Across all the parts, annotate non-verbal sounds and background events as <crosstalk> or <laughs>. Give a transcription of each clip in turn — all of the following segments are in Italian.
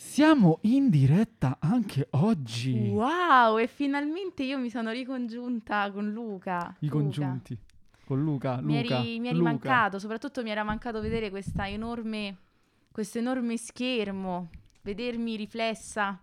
Siamo in diretta anche oggi. Wow, e finalmente io mi sono ricongiunta con Luca. I Luca. congiunti. Con Luca, Mi Luca, eri, mi eri Luca. mancato, soprattutto mi era mancato vedere questa enorme, questo enorme schermo, vedermi riflessa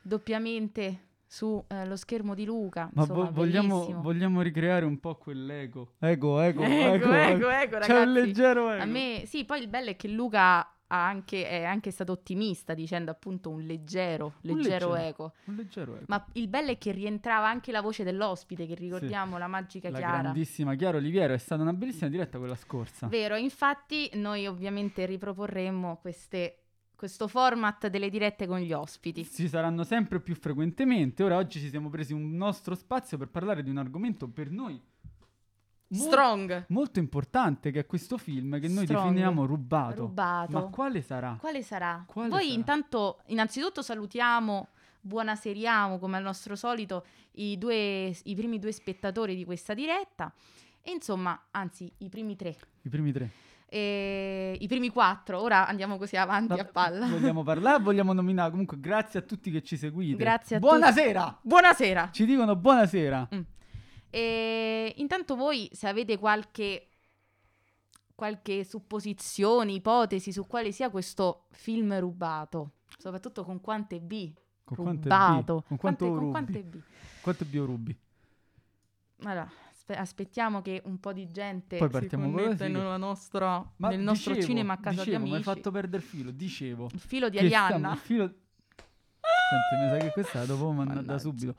doppiamente sullo schermo di Luca. Ma Insomma, vo- vogliamo, vogliamo ricreare un po' quell'ego. Ego, ego, Ecco, ego. ecco, ecco, C'è un ragazzi. leggero ego. A me, sì, poi il bello è che Luca anche, è anche stato ottimista dicendo appunto un leggero, Un leggero leggero. eco. Un leggero ego. Ma il bello è che rientrava anche la voce dell'ospite, che ricordiamo, la magica La Chiara. grandissima Chiara Oliviero è stata una bellissima diretta quella scorsa. Vero, infatti noi ovviamente riproporremmo queste- questo format delle dirette con gli ospiti. Ci saranno sempre più frequentemente. Ora oggi ci siamo presi un nostro spazio per parlare di un argomento per noi mol- Strong. molto importante, che è questo film che noi Strong. definiamo rubato. Rubato. Ma quale sarà? Quale sarà? Quale Voi sarà? intanto, innanzitutto salutiamo, buonaseriamo come al nostro solito i, due, i primi due spettatori di questa diretta. E insomma, anzi, i primi tre. I primi tre. E I primi quattro. Ora andiamo così avanti a Vabbè, palla. Vogliamo parlare? Vogliamo nominare? Comunque, grazie a tutti che ci seguite. Grazie a Buonasera! Buonasera. Ci dicono buonasera. E intanto voi, se avete qualche, qualche supposizione, ipotesi su quale sia questo film rubato, soprattutto con quante B, Con quante rubato, B? Con quanto Quante- con quante B. Quanto B rubi? Allora, aspe- aspettiamo che un po' di gente Poi partiamo con nella nostra- Ma nel nostro dicevo, cinema a casa dicevo, di mi hai amici. fatto perdere il filo. Dicevo. Il filo di stiamo- Arianna. il filo... Senti, mi sa che questa la dovevo mandare da subito.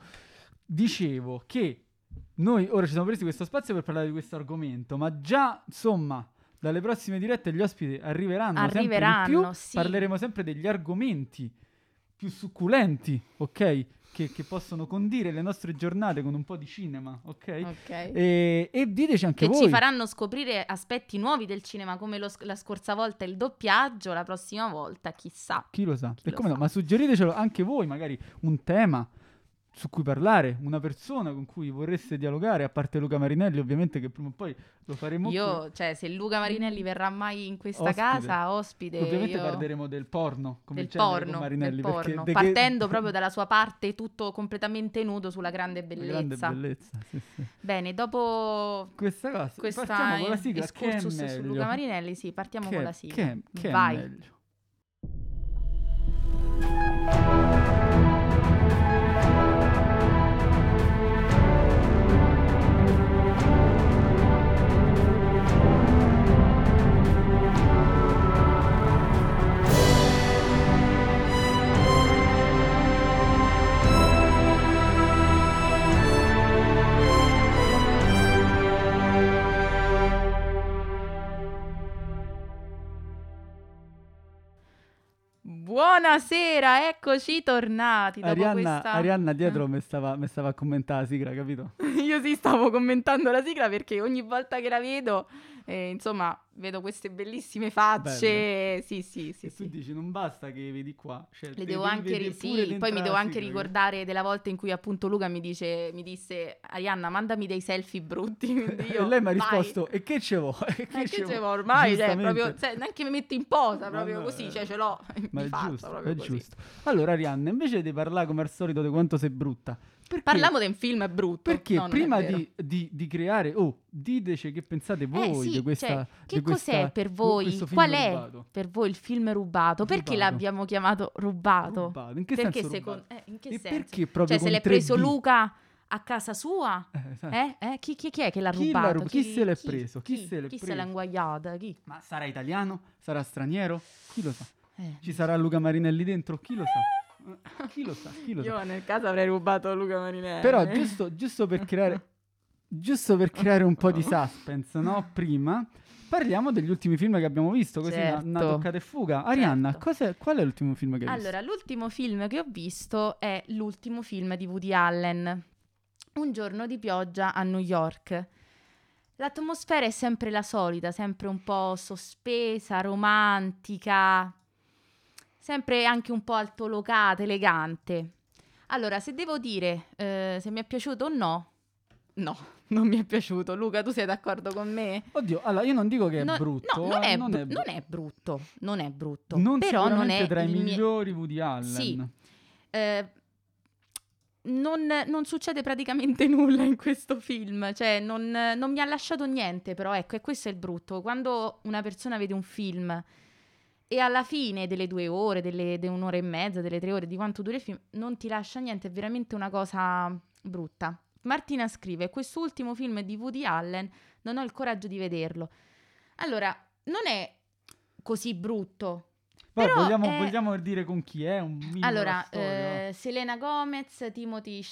Dicevo che noi ora ci siamo presi questo spazio per parlare di questo argomento, ma già, insomma, dalle prossime dirette gli ospiti arriveranno, Arriveranno, sempre più. sì. Parleremo sempre degli argomenti più succulenti, ok? Che, che possono condire le nostre giornate con un po' di cinema, ok? Ok. E, e diteci anche che voi. ci faranno scoprire aspetti nuovi del cinema, come lo la scorsa volta il doppiaggio, la prossima volta chissà. Chi lo sa? Chi E lo come no? sa? Ma suggeritecelo anche voi, magari un tema su cui parlare, una persona con cui vorreste dialogare, a parte Luca Marinelli, ovviamente, che prima o poi lo faremo. Io, cioè, se Luca Marinelli verrà mai in questa Ospite. casa, ospite, qui. Ovviamente io- parleremo del porno, come del porno, Marinelli, del porno, che- partendo <laughs> proprio dalla sua parte tutto completamente nudo sulla grande la bellezza. grande bellezza. sì, sì. Bene, dopo Questa cosa, questa partiamo con la sigla, che è excursus su. Luca Marinelli, sì, partiamo Che- con la sigla. Che, che Vai. Buonasera, eccoci tornati dopo Arianna, questa... Arianna dietro Eh. mi stava, mi stava a commentare la sigla, capito? <laughs> Io sì stavo commentando la sigla perché ogni volta che la vedo, eh, insomma, vedo queste bellissime facce. Sì, sì, sì. e tu sì. dici non basta che vedi qua, cioè, Le devo anche ri- sì, poi mi devo anche ricordare della volta in cui appunto Luca mi dice mi disse Arianna mandami dei selfie brutti <laughs> io, e lei mi ha vai. risposto e che ce vuoi? <laughs> E Eh, che che ce vuoi?" c'è ormai cioè, proprio, cioè, neanche mi metto in posa proprio no, così eh, cioè ce l'ho <laughs> Ma è fatto, giusto, è giusto. Allora, Arianna, invece di parlare come al solito di quanto sei brutta, perché, parliamo di un film brutto perché No, prima di, di- di creare, oh, diteci che pensate voi Eh, sì, di questa. cioè, di che questa- cos'è per voi? Qual è rubato. per voi il film rubato? Perché Rubato. l'abbiamo chiamato rubato? Rubato. In che perché senso secondo rubato? eh, in che E senso? perché proprio Cioè se l'è preso 3D? Luca a casa sua? Eh, esatto. Eh? Eh? Chi, chi- chi è che l'ha Chi l'ha rubato? rub- chi se l'è preso? Chi Chi, se l'è chi se l'ha inguagliata? Chi? Ma sarà italiano? Sarà straniero? Chi lo sa? Eh. Ci sarà Luca Marinelli dentro? Chi lo sa? <laughs> Chi lo sa? Chi lo sa? Io nel caso avrei rubato Luca Marinelli. Però giusto, giusto per creare giusto per creare un po' di suspense, no? Prima parliamo degli ultimi film che abbiamo visto, così una, una Certo. toccata e fuga. Arianna, Certo. cos'è- qual è l'ultimo film che hai visto? Allora, l'ultimo film che ho visto è l'ultimo film di Woody Allen, Un giorno di pioggia a New York. L'atmosfera è sempre la solita, sempre un po' sospesa, romantica, sempre anche un po' altolocata, elegante. Allora, se devo dire eh, se mi è piaciuto o no, no. <laughs> non mi è piaciuto. Luca, tu sei d'accordo con me? Oddio, allora io non dico che è No- brutto. No, non eh, è, non bru- è non è brutto. Non è brutto. Non però non è tra i il mie- migliori Woody Allen. Sì. eh, non, non succede praticamente <laughs> nulla in questo film, cioè non, non mi ha lasciato niente, però ecco, e questo è il brutto. Quando una persona vede un film e alla fine delle due ore, delle, di un'ora e mezza, delle tre ore, di quanto dura il film, non ti lascia niente, è veramente una cosa brutta. Martina scrive, quest'ultimo film di Woody Allen non ho il coraggio di vederlo. Allora, non è così brutto, Però vogliamo, è- vogliamo dire con chi è allora, eh, Selena Gomez, Timothy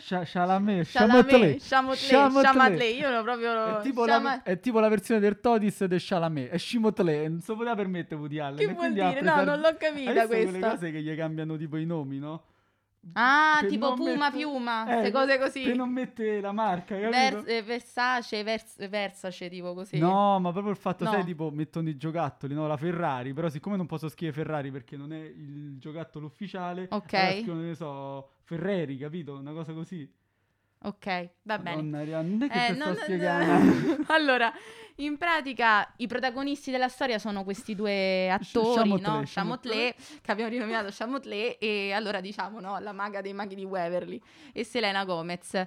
Sha- Chalamet, Chalamet. Chalamet, io proprio È tipo, Chama- la, è tipo la versione del Todis del Chalamet, è Chimotlé, non si poteva permettere Woody Allen. Che vuol dire? No, non l'ho capita visto quelle questa. cose che gli cambiano tipo i nomi, no? Ah, tipo Puma mettere- Piuma, Eh, queste cose così. Per non mette la marca, capito? Vers- eh, Versace, Vers- Versace, tipo così. No, ma proprio il fatto, No. sai, tipo mettono i giocattoli, no? La Ferrari, però siccome non posso scrivere Ferrari perché non è il giocattolo ufficiale, Ok. allora scrivono, ne so, Ferreri, capito? Una cosa così. Ok, va bene. Madonna, non è che Eh, no, no, spiegando. no. <laughs> allora, in pratica i protagonisti della storia sono questi due attori, Chamotlé, no? Chamotlé, che abbiamo rinominato Chamotlé e allora diciamo, no, la maga dei maghi di Waverly e Selena Gomez.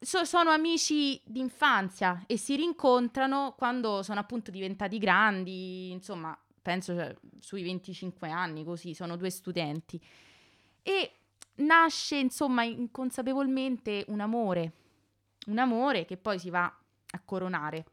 So- sono amici d'infanzia e si rincontrano quando sono appunto diventati grandi, insomma, penso cioè, sui 25 anni, così, sono due studenti. E nasce, insomma, inconsapevolmente un amore, un amore che poi si va a coronare.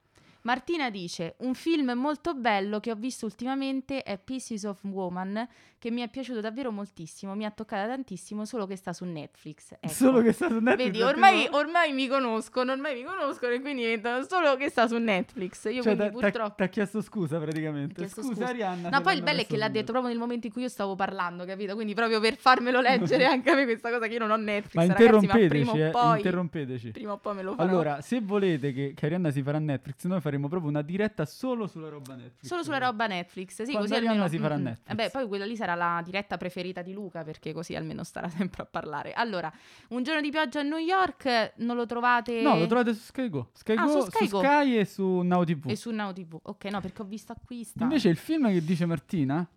Martina dice: Un film molto bello che ho visto ultimamente è Pieces of Woman, che mi è piaciuto davvero moltissimo, mi ha toccata tantissimo, solo che sta su Netflix. <laughs> Ecco. Solo che sta su Netflix. Vedi, ormai, ormai mi conoscono, ormai mi conoscono e quindi diventano solo che sta su Netflix. Io Cioè, quindi purtroppo. Ti ha chiesto scusa praticamente. Chiesto Scusa, scusa. Arianna. No, poi il bello è che l'ha detto proprio nel momento in cui io stavo parlando, capito? Quindi proprio per farmelo <laughs> leggere anche a me questa cosa che io non ho Netflix. Ma ragazzi, ma interrompeteci, prima o eh, poi, interrompeteci. prima o poi me lo farò. Allora, se volete che, che Arianna si farà Netflix, noi faremo proprio una diretta solo sulla roba Netflix. Solo sulla roba Netflix, sì, Quando così almeno... si farà. Netflix. Eh beh, poi quella lì sarà la diretta preferita di Luca, perché così almeno starà <laughs> sempre a parlare. Allora, Un giorno di pioggia a New York non lo trovate... No, lo trovate su Sky Go. Sky Ah, Go, su Sky Go. Sky e su Now TV. E su Now TV. Ok, no, perché ho visto acquista. Invece il film che dice Martina,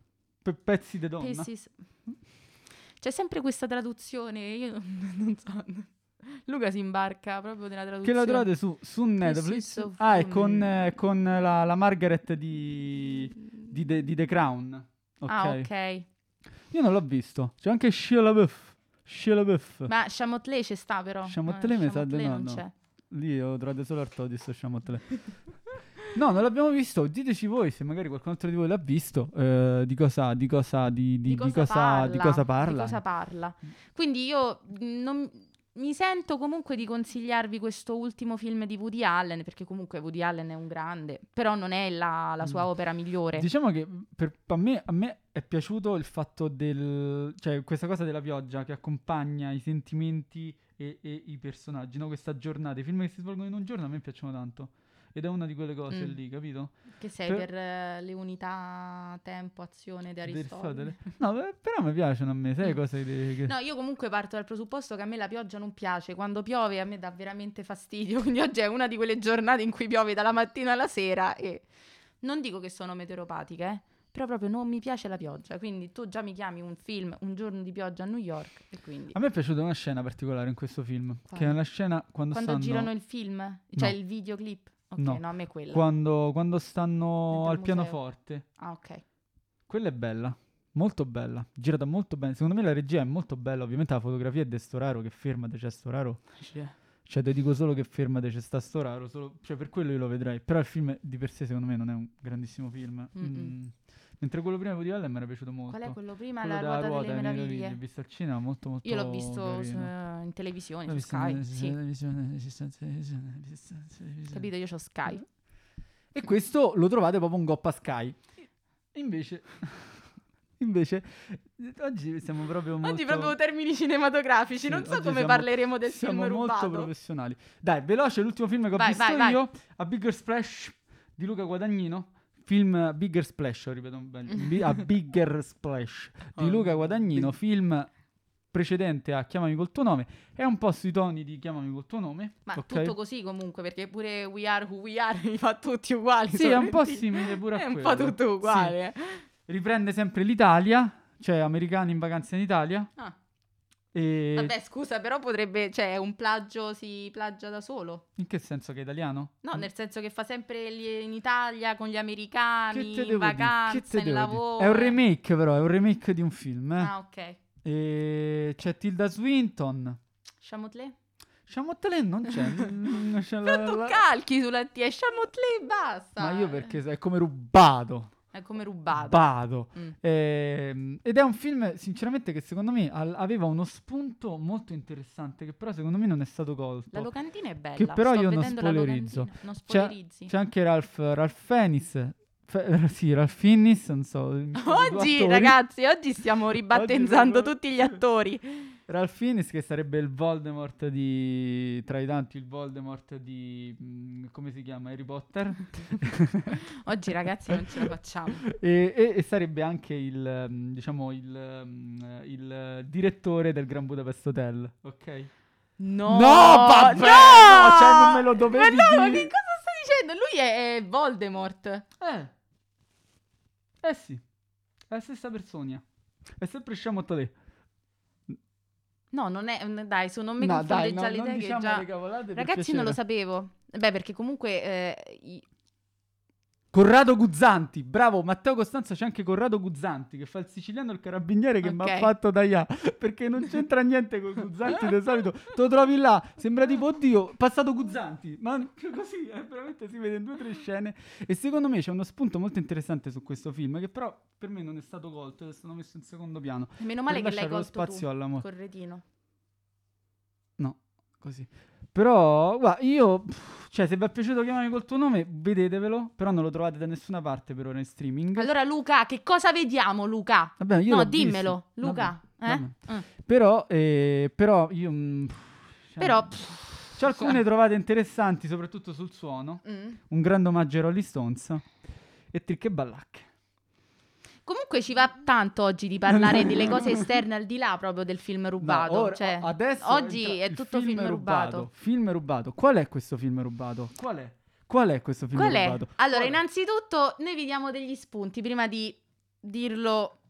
per pezzi di donna, Pieces- C'è sempre questa traduzione, io <laughs> non so. Luca si imbarca proprio nella che traduzione. la trovate su, su Netflix. Ah, è con, eh, con la, la Margaret di, di, The- di The Crown. Ok. Ah, ok. Io non l'ho visto. C'è anche Shia LaBeouf. Shia LaBeouf. Ma Chamotlé ci sta però. Chamotlé Eh, mi sa di no, non no. c'è. Lì ho trovato solo Artodis o Chamotlé. <laughs> No, non l'abbiamo visto. Diteci voi se magari qualcun altro di voi l'ha visto. eh, di cosa, di cosa, di, di- di cosa, di cosa parla. Di cosa parla. Quindi io mh, non- mi sento comunque di consigliarvi questo ultimo film di Woody Allen, perché comunque Woody Allen è un grande, però non è la, la sua Mm. opera migliore. Diciamo che per, a, me, a me è piaciuto il fatto del... cioè questa cosa della pioggia che accompagna i sentimenti e, e i personaggi, no? Questa giornata, i film che si svolgono in un giorno a me piacciono tanto. Ed è una di quelle cose Mm. lì, capito? Che sei per- per, eh, le unità tempo, azione di Aristotele. No, però mi piacciono a me, sai Mm. cose che... che- No, io comunque parto dal presupposto che a me la pioggia non piace. Quando piove a me dà veramente fastidio. <laughs> Quindi oggi è una di quelle giornate in cui piove dalla mattina alla sera e non dico che sono meteoropatiche, eh, però proprio non mi piace la pioggia. Quindi tu già mi chiami un film Un giorno di pioggia a New York e quindi A me è piaciuta una scena particolare in questo film, Quale? che è una scena quando, quando stanno... girano il film, cioè No. il videoclip. Ok, No. no, a me quella. Quando, quando stanno al museo. pianoforte. Ah, ok. Quella è bella, molto bella, girata molto bene. Secondo me la regia è molto bella, ovviamente la fotografia è di Storaro, che fermate, c'è Storaro. Cioè, ti dico solo che fermate, c'è sta Storaro, solo, cioè per quello io lo vedrei. Però il film di per sé secondo me non è un grandissimo film. Mm-mm. Mm. Mentre quello prima di Woody mi era piaciuto molto. Qual è quello prima? Quello la ruota, ruota delle meraviglie. meraviglie, visto al cinema, molto molto Io l'ho visto su- carino. in televisione, L'ho su Sky. in Sì, televisione, televisione, televisione. capito? Io ho Sky. E questo lo trovate proprio un Goppa Sky. Invece, <laughs> invece oggi siamo proprio molto... Oggi proprio termini cinematografici, Sì, non so come siamo- parleremo del siamo film molto rubato. professionali. Dai, veloce l'ultimo film che ho Vai, visto vai, vai. io, A Bigger Splash di Luca Guadagnino. Film Bigger Splash, ripeto bene, Bi- A <laughs> Bigger Splash di Oh, Luca Guadagnino, film precedente a Chiamami col tuo nome, è un po' sui toni di Chiamami col tuo nome. Ma okay? tutto così comunque, perché pure We Are Who We Are <laughs> li fa tutti uguali. Sì, è un po' simile pure a È quello. un po' tutto uguale. Sì. Riprende sempre l'Italia, cioè americani in vacanza in Italia. Ah. E... Vabbè, scusa, però potrebbe, cioè, un plagio si plagia da solo. In che senso che è italiano? No, nel senso che fa sempre gli- in Italia con gli americani, Che te in devo dire? Che vacanza, te in devo dire? lavoro. È un remake però, è un remake di un film. eh. Ah, ok. E c'è Tilda Swinton. Chamotlé? Chamotlé non c'è. <laughs> non c'è la- tu calchi sulla T, è Chamotlé e basta. Ma io perché è come rubato. È come rubato. Rubato. Mm. Ehm, ed è un film, sinceramente, che secondo me al- aveva uno spunto molto interessante, che però secondo me non è stato colto. La locantina è bella. Che però sto io non spoilerizzo. Non C'è, spoilerizzi. c'è anche Ralph, Ralph Fiennes. Fe- <laughs> sì, Ralph Fiennes, non so. Oggi, ragazzi, oggi stiamo <laughs> ribattezzando proprio- tutti gli attori. <laughs> Ralph Fiennes che sarebbe il Voldemort di... tra i tanti il Voldemort di... mm, come si chiama? Harry Potter. <laughs> Oggi, ragazzi, non ce la facciamo. <laughs> e, e- e sarebbe anche il, mm, diciamo, il, mm, il direttore del Gran Budapest Hotel, ok? No, No, vabbè, no, cioè, non me lo dovevi Ma no, ma che cosa stai dicendo? Lui è, è Voldemort. Eh. Eh sì. È la stessa persona. È sempre Chamotlé. No, non è. Dai, su, non mi No, confonde dai, già no, l'idea che diciamo già. le cavolate, per Ragazzi, non lo sapevo. Beh, perché comunque. eh, Corrado Guzzanti, bravo, Matteo Costanzo c'è anche Corrado Guzzanti che fa il siciliano e il carabiniere che mi Ok. ha fatto IA, perché non c'entra niente con Guzzanti di solito, te lo trovi là, sembra tipo, oddio, passato Guzzanti, ma così, eh, veramente si vede in due o tre scene e secondo me c'è uno spunto molto interessante su questo film che però per me non è stato colto, è stato messo in secondo piano. Meno male per che l'hai colto spazio tu, all'amore. Corretino. No, così. Però, guarda, io, pff, cioè, se vi è piaciuto chiamarmi col tuo nome, vedetevelo, però non lo trovate da nessuna parte per ora in streaming. Allora, Luca, che cosa vediamo, Luca? Vabbè, io no, l'ho visto. dimmelo, Luca. Vabbè, eh? vabbè. Mm. Però, eh, però io... mm, pff, cioè, Però. C'è alcune trovate interessanti, soprattutto sul suono. Mm. Un grande omaggio ai Rolling Stones. E Trick e Ballacche. Comunque ci va tanto oggi di parlare <laughs> delle cose esterne al di là proprio del film rubato. No, ora- cioè, adesso oggi è tutto film, rubato. Film rubato. Qual è questo film rubato? Qual è? Qual è questo film Qual è? rubato? Allora, Qual è? innanzitutto, noi vi diamo degli spunti prima di dirlo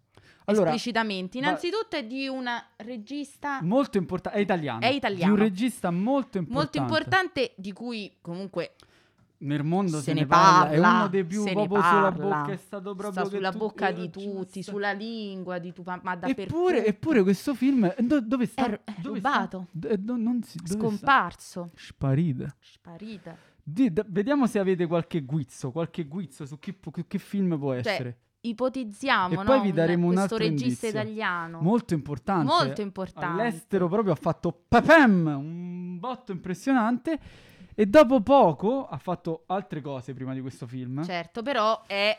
Allora, esplicitamente. Innanzitutto è di una regista Molto importante. È italiano. È italiano. Di un regista molto importante. molto importante, di cui comunque Nel mondo se, Se ne ne parla. È parla, uno dei più proprio sulla parla. bocca. È stato proprio sta che sulla tutti- bocca eh, di tutti, sulla lingua di tu, ma, dappertutto. Eppure, eppure questo film do- dove sta? È è Dove rubato. sta? D- do- non si, dove sta? scomparso, Sparita. sparita. Di- d- vediamo se avete qualche guizzo, qualche guizzo su chi pu- che film può Cioè, essere. Ipotizziamo, E no? poi vi daremo un questo altro regista indizio. italiano. Molto importante. Molto importante. All'estero proprio ha fatto papem, un botto impressionante. E dopo poco ha fatto altre cose prima di questo film. Certo, però è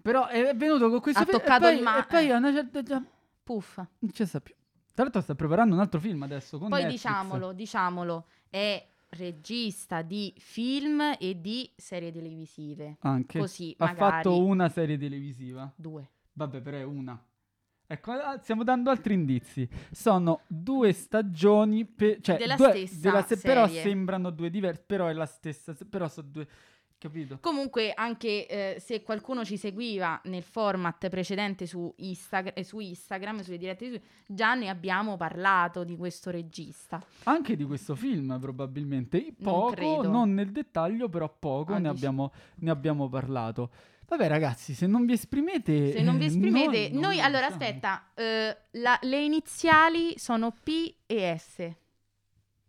Però è venuto con questo Ha film toccato e poi, il ma- e poi eh. a una certa già puffa. non ci sta più. Tra l'altro sta preparando un altro film adesso con Poi Netflix. diciamolo, diciamolo, è regista di film e di serie televisive. Anche. Così, ha magari fatto una serie televisiva. due. Vabbè, però è una. Ecco, ah, stiamo dando altri indizi. Sono due stagioni, pe- cioè Della due- stessa della se- però sembrano due diverse, però è la stessa, però sono due, capito? Comunque, anche eh, se qualcuno ci seguiva nel format precedente su, Instag- eh, su Instagram, sulle dirette, di- già ne abbiamo parlato di questo regista. Anche di questo film probabilmente, Non poco, credo. non nel dettaglio, però poco Ah, ne, abbiamo, ne abbiamo parlato. Vabbè ragazzi, se non vi esprimete... Se non vi <laughs> esprimete, non noi, lo allora diciamo. aspetta, eh, la- le iniziali sono P e S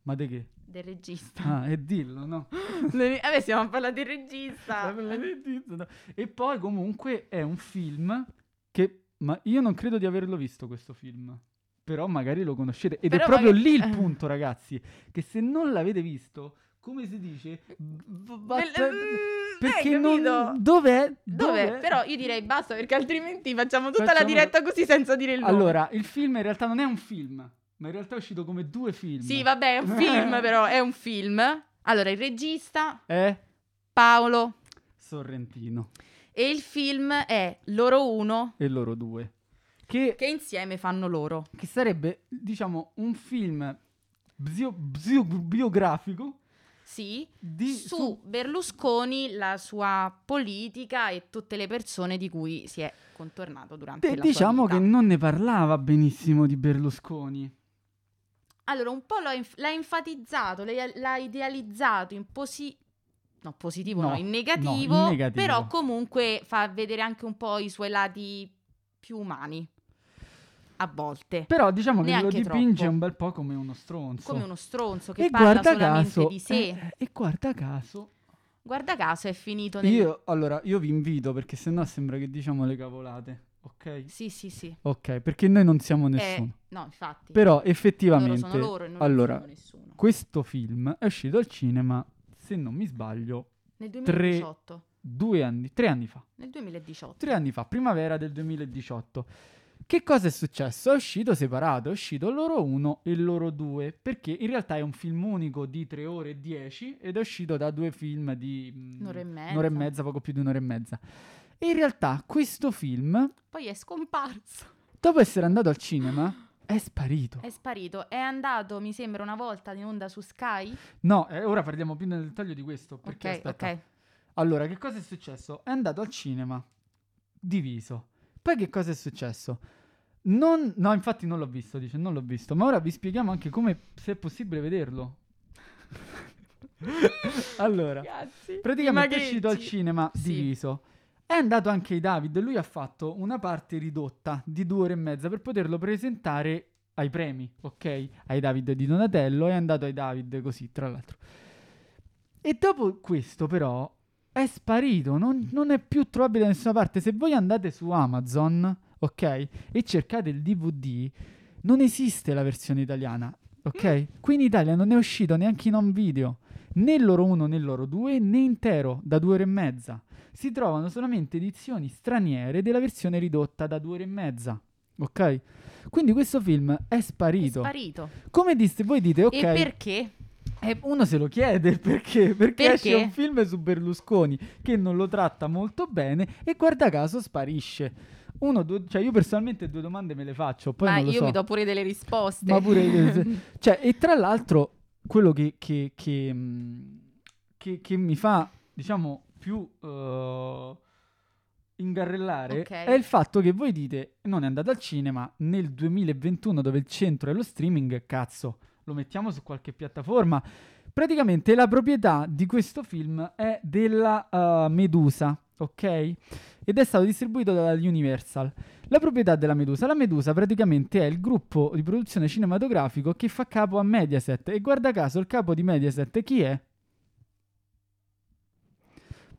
Ma di che? del regista. Ah, e dillo, no? <laughs> Le- Vabbè, stiamo a parlare del regista. E poi comunque è un film che... Ma io non credo di averlo visto questo film. Però magari lo conoscete. Ed Però è proprio magari- lì il <laughs> punto, ragazzi. Che se non l'avete visto, come si dice? mm, perché hai non... capito? Dov'è? Dov'è? Però io direi basta perché altrimenti facciamo tutta la Facciamo- diretta così senza dire il nome. Allora, il film in realtà non è un film. Ma in realtà è uscito come due film. Sì, vabbè, è un <laughs> film però, è un film. Allora, il regista È Paolo Sorrentino. e il film è Loro Uno. E loro due. che, che insieme fanno loro. Che sarebbe, diciamo, un film bio, bio, biografico sì, di, su, su, Berlusconi, la sua politica e tutte le persone di cui si è contornato durante Beh, la diciamo che non ne parlava benissimo di Berlusconi. Allora, un po' l'ha, inf- l'ha enfatizzato, l'ha, l'ha idealizzato in posi- no, positivo, no, No, in negativo, no, in negativo. però comunque fa vedere anche un po' i suoi lati più umani, a volte. Però diciamo che lo dipinge troppo. un bel po' come uno stronzo. Come uno stronzo che e parla solamente caso, di sé. eh, e guarda caso, Guarda caso è finito nel... io, allora, io vi invito perché sennò sembra che diciamo le cavolate, ok? Sì, sì, sì. Ok, perché noi non siamo Eh, nessuno. no, infatti. Però loro effettivamente, sono loro e non allora, siamo nessuno. questo film è uscito al cinema, se non mi sbaglio, Nel tre- 2018. due anni, tre anni fa. Nel 2018. Tre anni fa, primavera del 2018. Che cosa è successo? È uscito separato, è uscito loro uno e loro due, perché in realtà è un film unico di tre ore e dieci ed è uscito da due film di mm, Un'ora e mezza. un'ora e mezza, poco più di un'ora e mezza. E in realtà questo film, Poi è scomparso. dopo essere andato al cinema, è sparito. È sparito. È andato, mi sembra, una volta in onda su Sky. No, eh, ora parliamo più nel dettaglio di questo, perché ok, aspetta. ok. Allora, che cosa è successo? È andato al cinema, diviso. Poi che cosa è successo? Non, no, infatti non l'ho visto, dice, non l'ho visto. Ma ora vi spieghiamo anche come, se è possibile vederlo. <laughs> allora, Ragazzi, praticamente è uscito al cinema Sì. diviso. È andato anche ai David, lui ha fatto una parte ridotta di due ore e mezza per poterlo presentare ai premi, ok? Ai David di Donatello, è andato ai David così, tra l'altro. E dopo questo però è sparito, non, non è più trovabile da nessuna parte. Se voi andate su Amazon, ok? E cercate il DVD, non esiste la versione italiana, ok? Qui in Italia non è uscito neanche in home video, né loro 1 né loro 2, né intero da due ore e mezza. Si trovano solamente edizioni straniere della versione ridotta da due ore e mezza, ok? Quindi questo film è È sparito. sparito. Come dite, voi dite, ok. E perché? Eh, uno se lo chiede perché? <laughs> Perché Perché? esce un film su Berlusconi che non lo tratta molto bene e guarda caso sparisce. Uno, due, cioè io personalmente due domande me le faccio, poi Ma non lo io so. mi do pure delle risposte. Ma pure <laughs> cioè, e tra l'altro quello che, che, che, mh, che- che mi fa, diciamo, più eh, ingarrellare Ok. è il fatto che voi dite non è andato al cinema nel 2021 dove il centro è lo streaming, cazzo, lo mettiamo su qualche piattaforma. Praticamente la proprietà di questo film è della eh, Medusa, ok? Ed è stato distribuito dalla Universal. La proprietà della Medusa. La Medusa praticamente è il gruppo di produzione cinematografico che fa capo a Mediaset. E guarda caso, il capo di Mediaset chi è?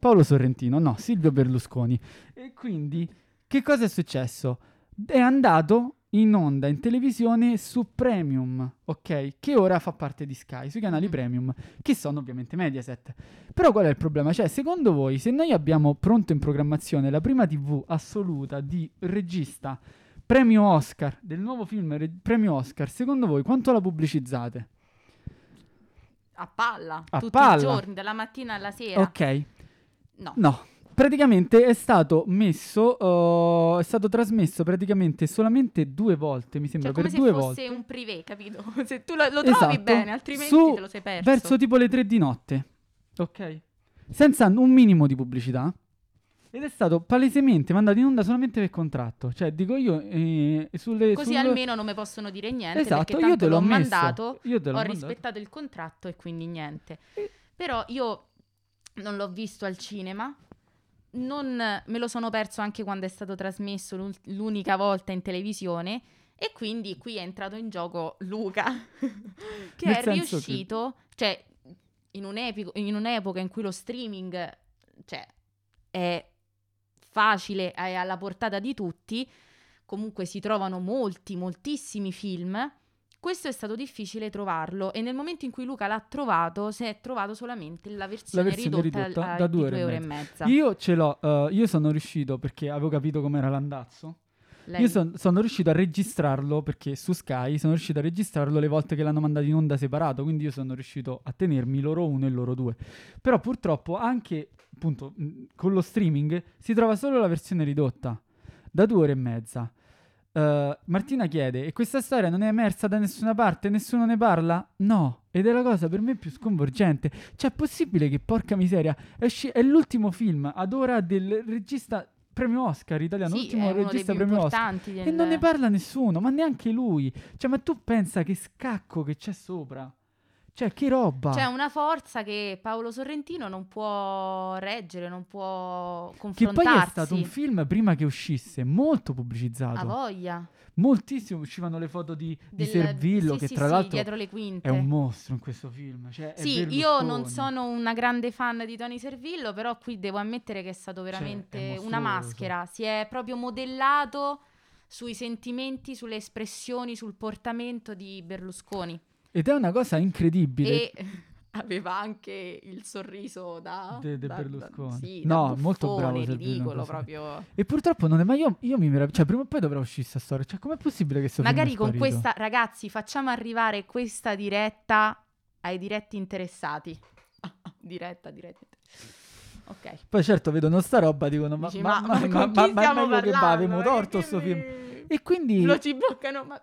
Paolo Sorrentino, no, Silvio Berlusconi. E quindi, che cosa è successo? È andato in onda in televisione su Premium, ok? Che ora fa parte di Sky, sui canali Mm. Premium, che sono ovviamente Mediaset. Però qual è il problema? Cioè, secondo voi, se noi abbiamo pronto in programmazione la prima TV assoluta di regista premio Oscar, del nuovo film re- premio Oscar, secondo voi quanto la pubblicizzate? A palla. A tutti palla. i giorni, dalla mattina alla sera. Ok, No. no. Praticamente è stato messo, uh, è stato trasmesso praticamente solamente due volte, mi sembra, Cioè, come per se due fosse volte. un privé, capito? <laughs> Se tu lo, lo trovi Esatto, bene, altrimenti su- te lo sei perso. Verso tipo le tre di notte, ok? Senza un minimo di pubblicità. Ed è stato palesemente mandato in onda solamente per contratto. Cioè, dico io, eh, sulle... Così sul- almeno non mi possono dire niente Esatto, perché io te l'ho l'ho mandato, Io te l'ho ho mandato. rispettato il contratto e quindi niente. E- Però io non l'ho visto al cinema, non me lo sono perso anche quando è stato trasmesso l'unica volta in televisione e quindi qui è entrato in gioco Luca <laughs> che Nel è senso che- riuscito, cioè in, un'epico- in un'epoca in cui lo streaming cioè, è facile, è alla portata di tutti, comunque si trovano molti, moltissimi film. Questo è stato difficile trovarlo e nel momento in cui Luca l'ha trovato si è trovato solamente la versione, versione ridotta, ridotta a- da due ore ore e mezza. Io ce l'ho, eh, io sono riuscito perché avevo capito com'era l'andazzo. Lei- Io son- sono riuscito a registrarlo perché su Sky sono riuscito a registrarlo le volte che l'hanno mandato in onda separato, quindi io sono riuscito a tenermi loro uno e loro due. Però purtroppo anche appunto mh, con lo streaming si trova solo la versione ridotta da due ore e mezza. Uh, Martina chiede: E questa storia non è emersa da nessuna parte? Nessuno ne parla? No. Ed è la cosa per me più sconvolgente. Cioè, è possibile che, porca miseria, è, sci- è l'ultimo film ad ora del regista premio Oscar italiano, sì, l'ultimo regista premio Oscar. Del... E non ne parla nessuno, ma neanche lui. Cioè, ma tu pensa che scacco che c'è sopra? Cioè, che roba! C'è una forza che Paolo Sorrentino non può reggere, non può confrontarsi. Che poi è stato un film, prima che uscisse, molto pubblicizzato. A voglia. Moltissimo, uscivano le foto di, Del, di Servillo, sì, che sì, tra sì, l'altro dietro le quinte. è un mostro in questo film. Cioè, sì, io non sono una grande fan di Tony Servillo, però qui devo ammettere che è stato veramente cioè, è una maschera. Si è proprio modellato sui sentimenti, sulle espressioni, sul portamento di Berlusconi. Ed è una cosa incredibile. E <laughs> aveva anche il sorriso da, de, de da Berlusconi. Da, sì, no, buffone, molto bravo. ridicolo proprio. E purtroppo non è. Ma io, io mi meraviglio. Cioè, prima o poi dovrà uscire questa storia. Cioè, com'è possibile che sia Magari con questa, ragazzi, facciamo arrivare questa diretta ai diretti interessati. <laughs> diretta, diretta. Ok. Poi certo vedono sta roba dicono ma, Dici, ma, ma, ma, ma, ma, ma, ma è meglio che va, avevamo torto sto film. E quindi... Lo ci bloccano, ma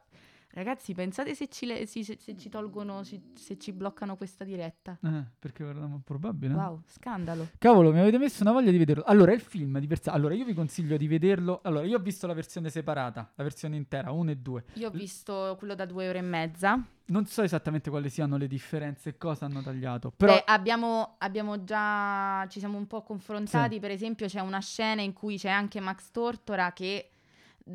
Ragazzi, pensate se ci, le- se- se- ci tolgono, se, se ci bloccano questa diretta. Eh, perché guardiamo probabile. Wow, scandalo. Cavolo, mi avete messo una voglia di vederlo. Allora, il film di per sé. Allora, io vi consiglio di vederlo. Allora, io ho visto la versione separata, la versione intera, 1 e 2. Io ho visto quello da due ore e mezza. Non so esattamente quali siano le differenze e cosa hanno tagliato. Però Beh, abbiamo, abbiamo già. Ci siamo un po' confrontati. Sì. Per esempio, c'è una scena in cui c'è anche Max Tortora che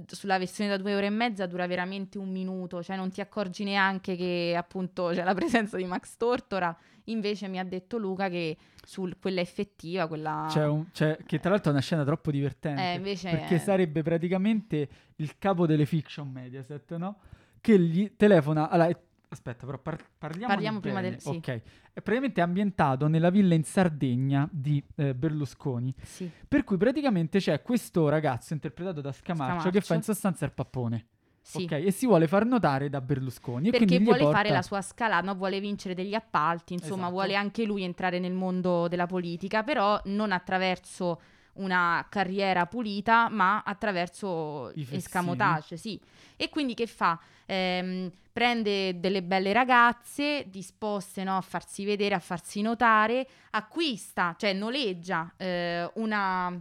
sulla versione da due ore e mezza dura veramente un minuto, cioè non ti accorgi neanche che appunto c'è la presenza di Max Tortora. Invece mi ha detto Luca che su quella effettiva, quella... C'è, un, c'è che tra l'altro è una scena troppo divertente. Eh, invece... Perché sarebbe praticamente il capo delle fiction Mediaset, no? Che gli telefona... Allora, Aspetta, però par- parliamo, parliamo prima del... Sì. Ok. È praticamente ambientato nella villa in Sardegna di eh, Berlusconi. Sì. Per cui praticamente c'è questo ragazzo interpretato da Scamarcio, Scamarcio. che fa in sostanza il pappone. Sì. Ok, e si vuole far notare da Berlusconi. Perché vuole porta... fare la sua scalata, vuole vincere degli appalti, insomma, esatto. vuole anche lui entrare nel mondo della politica, però non attraverso una carriera pulita, ma attraverso escamotage, sì. E quindi che fa? Ehm, prende delle belle ragazze disposte no, a farsi vedere, a farsi notare, acquista, cioè noleggia eh, una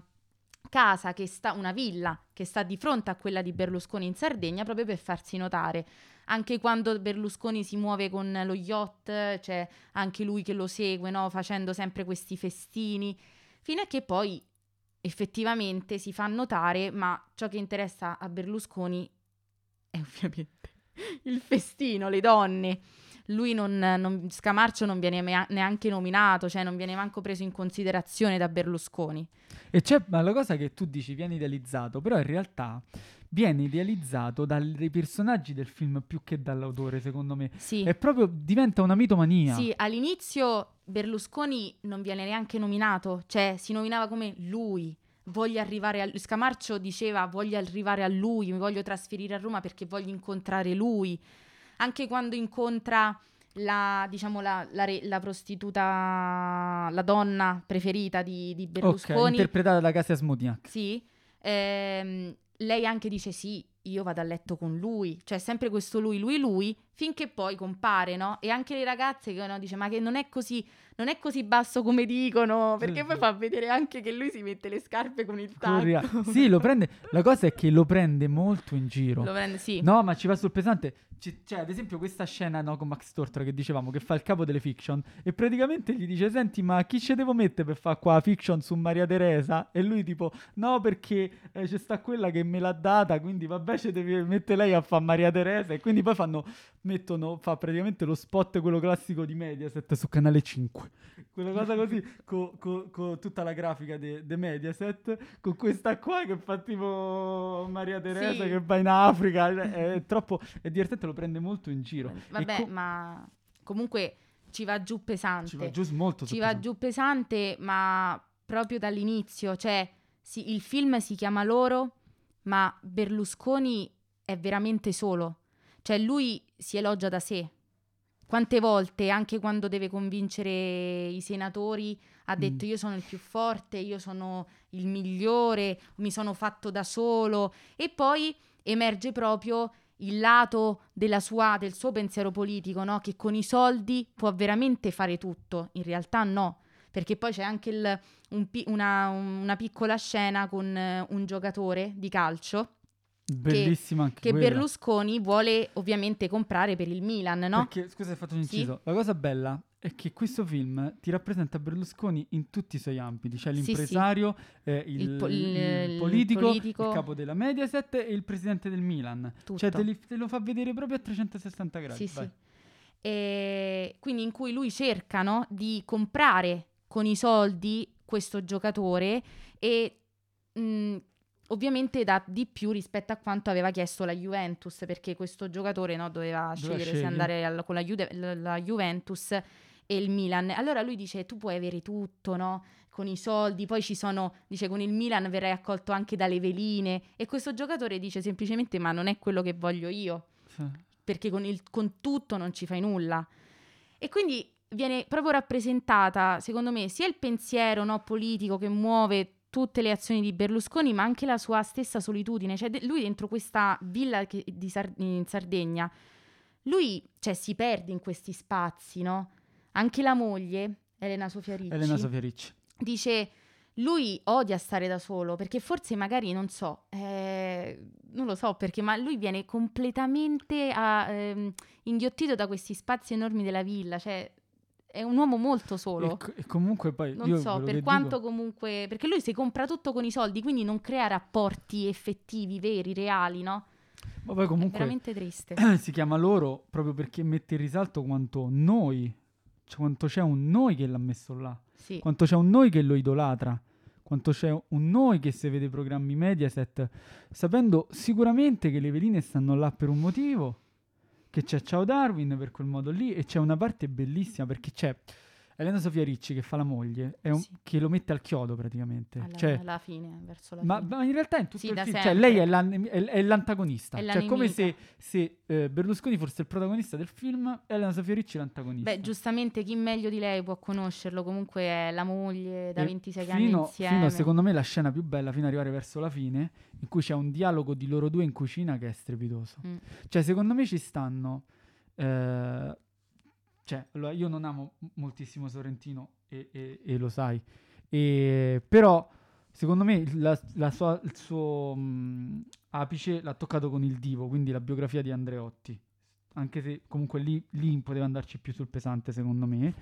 casa che sta, una villa che sta di fronte a quella di Berlusconi in Sardegna proprio per farsi notare. Anche quando Berlusconi si muove con lo yacht, c'è anche lui che lo segue, no? facendo sempre questi festini, fino a che poi effettivamente si fa notare, ma ciò che interessa a Berlusconi è ovviamente <laughs> il festino, le donne. Lui non, non, Scamarcio non viene neanche nominato, cioè non viene manco preso in considerazione da Berlusconi. E c'è ma la cosa che tu dici viene idealizzato, però in realtà viene idealizzato dai personaggi del film più che dall'autore, secondo me. Sì. È proprio diventa una mitomania. Sì, all'inizio Berlusconi non viene neanche nominato, cioè si nominava come lui. Voglio arrivare a Scamarcio diceva voglio arrivare a lui, mi voglio trasferire a Roma perché voglio incontrare lui. Anche quando incontra la, diciamo, la, la, la prostituta, la donna preferita di, di Berlusconi. Ok, interpretata da Casia Smodiak. Sì. Ehm, lei anche dice sì, io vado a letto con lui, cioè sempre questo lui, lui, lui, finché poi compare, no? E anche le ragazze che no, dice ma che non è così, non è così basso come dicono, perché poi fa vedere anche che lui si mette le scarpe con il tacco. sì, lo prende, <laughs> la cosa è che lo prende molto in giro. Lo prende, sì. No, ma ci va sul pesante. C'è, c'è ad esempio questa scena no, con Max Tortora che dicevamo che fa il capo delle fiction e praticamente gli dice senti ma chi ci devo mettere per fare qua fiction su Maria Teresa e lui tipo no perché eh, c'è sta quella che me l'ha data quindi vabbè ci deve mettere lei a fare Maria Teresa e quindi poi fanno mettono fa praticamente lo spot quello classico di Mediaset su canale 5 quella cosa così <laughs> con co, co tutta la grafica di Mediaset con questa qua che fa tipo Maria Teresa Sì. che va in Africa cioè, è troppo è divertente lo prende molto in giro Vabbè, co- ma comunque ci va giù pesante. ci va giù molto Ci su va pesante. giù pesante, ma proprio dall'inizio, cioè sì, il film si chiama Loro, ma Berlusconi è veramente solo. Cioè lui si elogia da sé. Quante volte, anche quando deve convincere i senatori ha detto mm. io sono il più forte, io sono il migliore, mi sono fatto da solo e poi emerge proprio il lato sua, del suo pensiero politico, no? che con i soldi può veramente fare tutto, in realtà no, perché poi c'è anche il, un, una, una, piccola scena con uh, un giocatore di calcio. Bellissima che, anche che quella. Berlusconi vuole ovviamente comprare per il Milan, no? Perché, scusa, hai fatto un inciso. Sì? La cosa bella è che questo film ti rappresenta Berlusconi in tutti i suoi ambiti, cioè l'impresario, sì, Eh, il, il, po- il, il, politico, politico, il capo della Mediaset e il presidente del Milan. Tutto. Cioè te, li, te, lo fa vedere proprio a 360 gradi. Sì, sì. E quindi in cui lui cerca no, di comprare con i soldi questo giocatore e mh, ovviamente dà di più rispetto a quanto aveva chiesto la Juventus perché questo giocatore no, doveva, doveva scegliere se andare al, con la, la, la Juventus e il Milan. Allora lui dice tu puoi avere tutto, no? Con i soldi, poi ci sono, dice con il Milan verrai accolto anche dalle veline e questo giocatore dice semplicemente ma non è quello che voglio io, sì. perché con, il, con tutto non ci fai nulla. E quindi viene proprio rappresentata, secondo me, sia il pensiero no, politico che muove tutte le azioni di Berlusconi, ma anche la sua stessa solitudine. Cioè, de- lui dentro questa villa che, Sar- in Sardegna, lui cioè, si perde in questi spazi, no? Anche la moglie, Elena Sofia Ricci, Elena Sofia Ricci. dice lui odia stare da solo perché forse magari non so, eh, non lo so perché, ma lui viene completamente a, eh, inghiottito da questi spazi enormi della villa, cioè è un uomo molto solo. E, comunque poi non so per quanto dico... comunque perché lui si compra tutto con i soldi, quindi non crea rapporti effettivi, veri, reali, no? Ma poi comunque è veramente triste. <clears throat> si chiama loro proprio perché mette in risalto quanto noi cioè, quanto c'è un noi che l'ha messo là, sì. quanto c'è un noi che lo idolatra, quanto c'è un noi che se vede programmi Mediaset, sapendo sicuramente che le veline stanno là per un motivo, che c'è Ciao Darwin per quel modo lì e c'è una parte bellissima perché c'è Elena Sofia Ricci che fa la moglie, un, sì. che lo mette al chiodo praticamente. Alla, cioè, alla fine, verso la ma, fine. Ma in realtà in tutto sì, il film, cioè, lei è, l'an- è, è l'antagonista. È cioè, come se, se eh, Berlusconi fosse il protagonista del film e Elena Sofia Ricci l'antagonista. Beh, giustamente chi meglio di lei può conoscerlo? Comunque è la moglie da e 26 fino, anni insieme. Fino, secondo me, la scena più bella, fino ad arrivare verso la fine, in cui c'è un dialogo di loro due in cucina che è strepitoso. Mm. Cioè, secondo me ci stanno... Eh, cioè, allora, io non amo moltissimo Sorrentino e, e, e lo sai, e, però secondo me la, la sua, il suo mh, apice l'ha toccato con il Divo, quindi la biografia di Andreotti, anche se comunque lì, lì poteva andarci più sul pesante secondo me.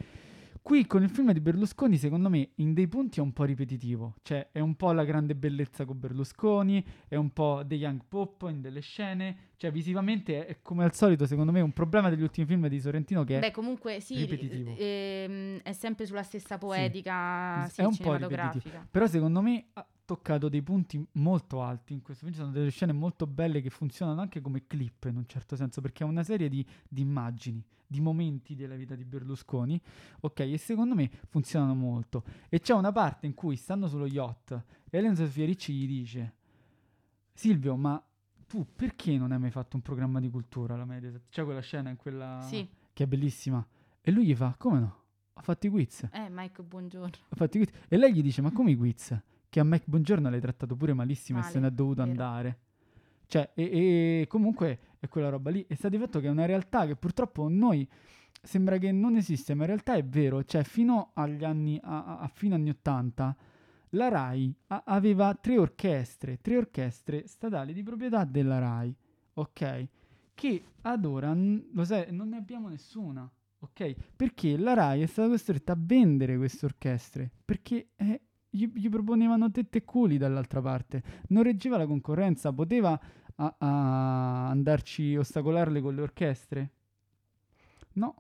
Qui con il film di Berlusconi, secondo me, in dei punti è un po' ripetitivo. Cioè, è un po' la grande bellezza con Berlusconi, è un po' The Young Pop in delle scene. Cioè, visivamente è, come al solito, secondo me, un problema degli ultimi film di Sorrentino che Beh, comunque, sì, ripetitivo. Ehm, è sempre sulla stessa poetica sì. sì, è un po' ripetitivo. Però secondo me ha toccato dei punti molto alti in questo film. Ci sono delle scene molto belle che funzionano anche come clip, in un certo senso, perché è una serie di, di immagini di momenti della vita di Berlusconi, ok? E secondo me funzionano molto. E c'è una parte in cui, stando sullo yacht, Elena Sofia Ricci gli dice Silvio, ma tu perché non hai mai fatto un programma di cultura alla Mediaset? C'è quella scena in quella sì. che è bellissima. E lui gli fa, come no? Ho fatto i quiz. Eh, Mike, buongiorno. Ho fatto i quiz. E lei gli dice, ma come i quiz? Che a Mike Buongiorno l'hai trattato pure malissimo Male, e se ne è dovuto vero. andare. Cioè, e, e comunque è quella roba lì. E sta di fatto che è una realtà che purtroppo noi sembra che non esiste, ma in realtà è vero. Cioè, fino agli anni, a, a fine anni 80, la RAI a, aveva tre orchestre, tre orchestre statali di proprietà della RAI, ok? Che ad ora, lo sai, non ne abbiamo nessuna, ok? Perché la RAI è stata costretta a vendere queste orchestre, perché eh, gli, gli, proponevano tette e culi dall'altra parte, non reggeva la concorrenza, poteva a, a andarci ostacolarle con le orchestre? No.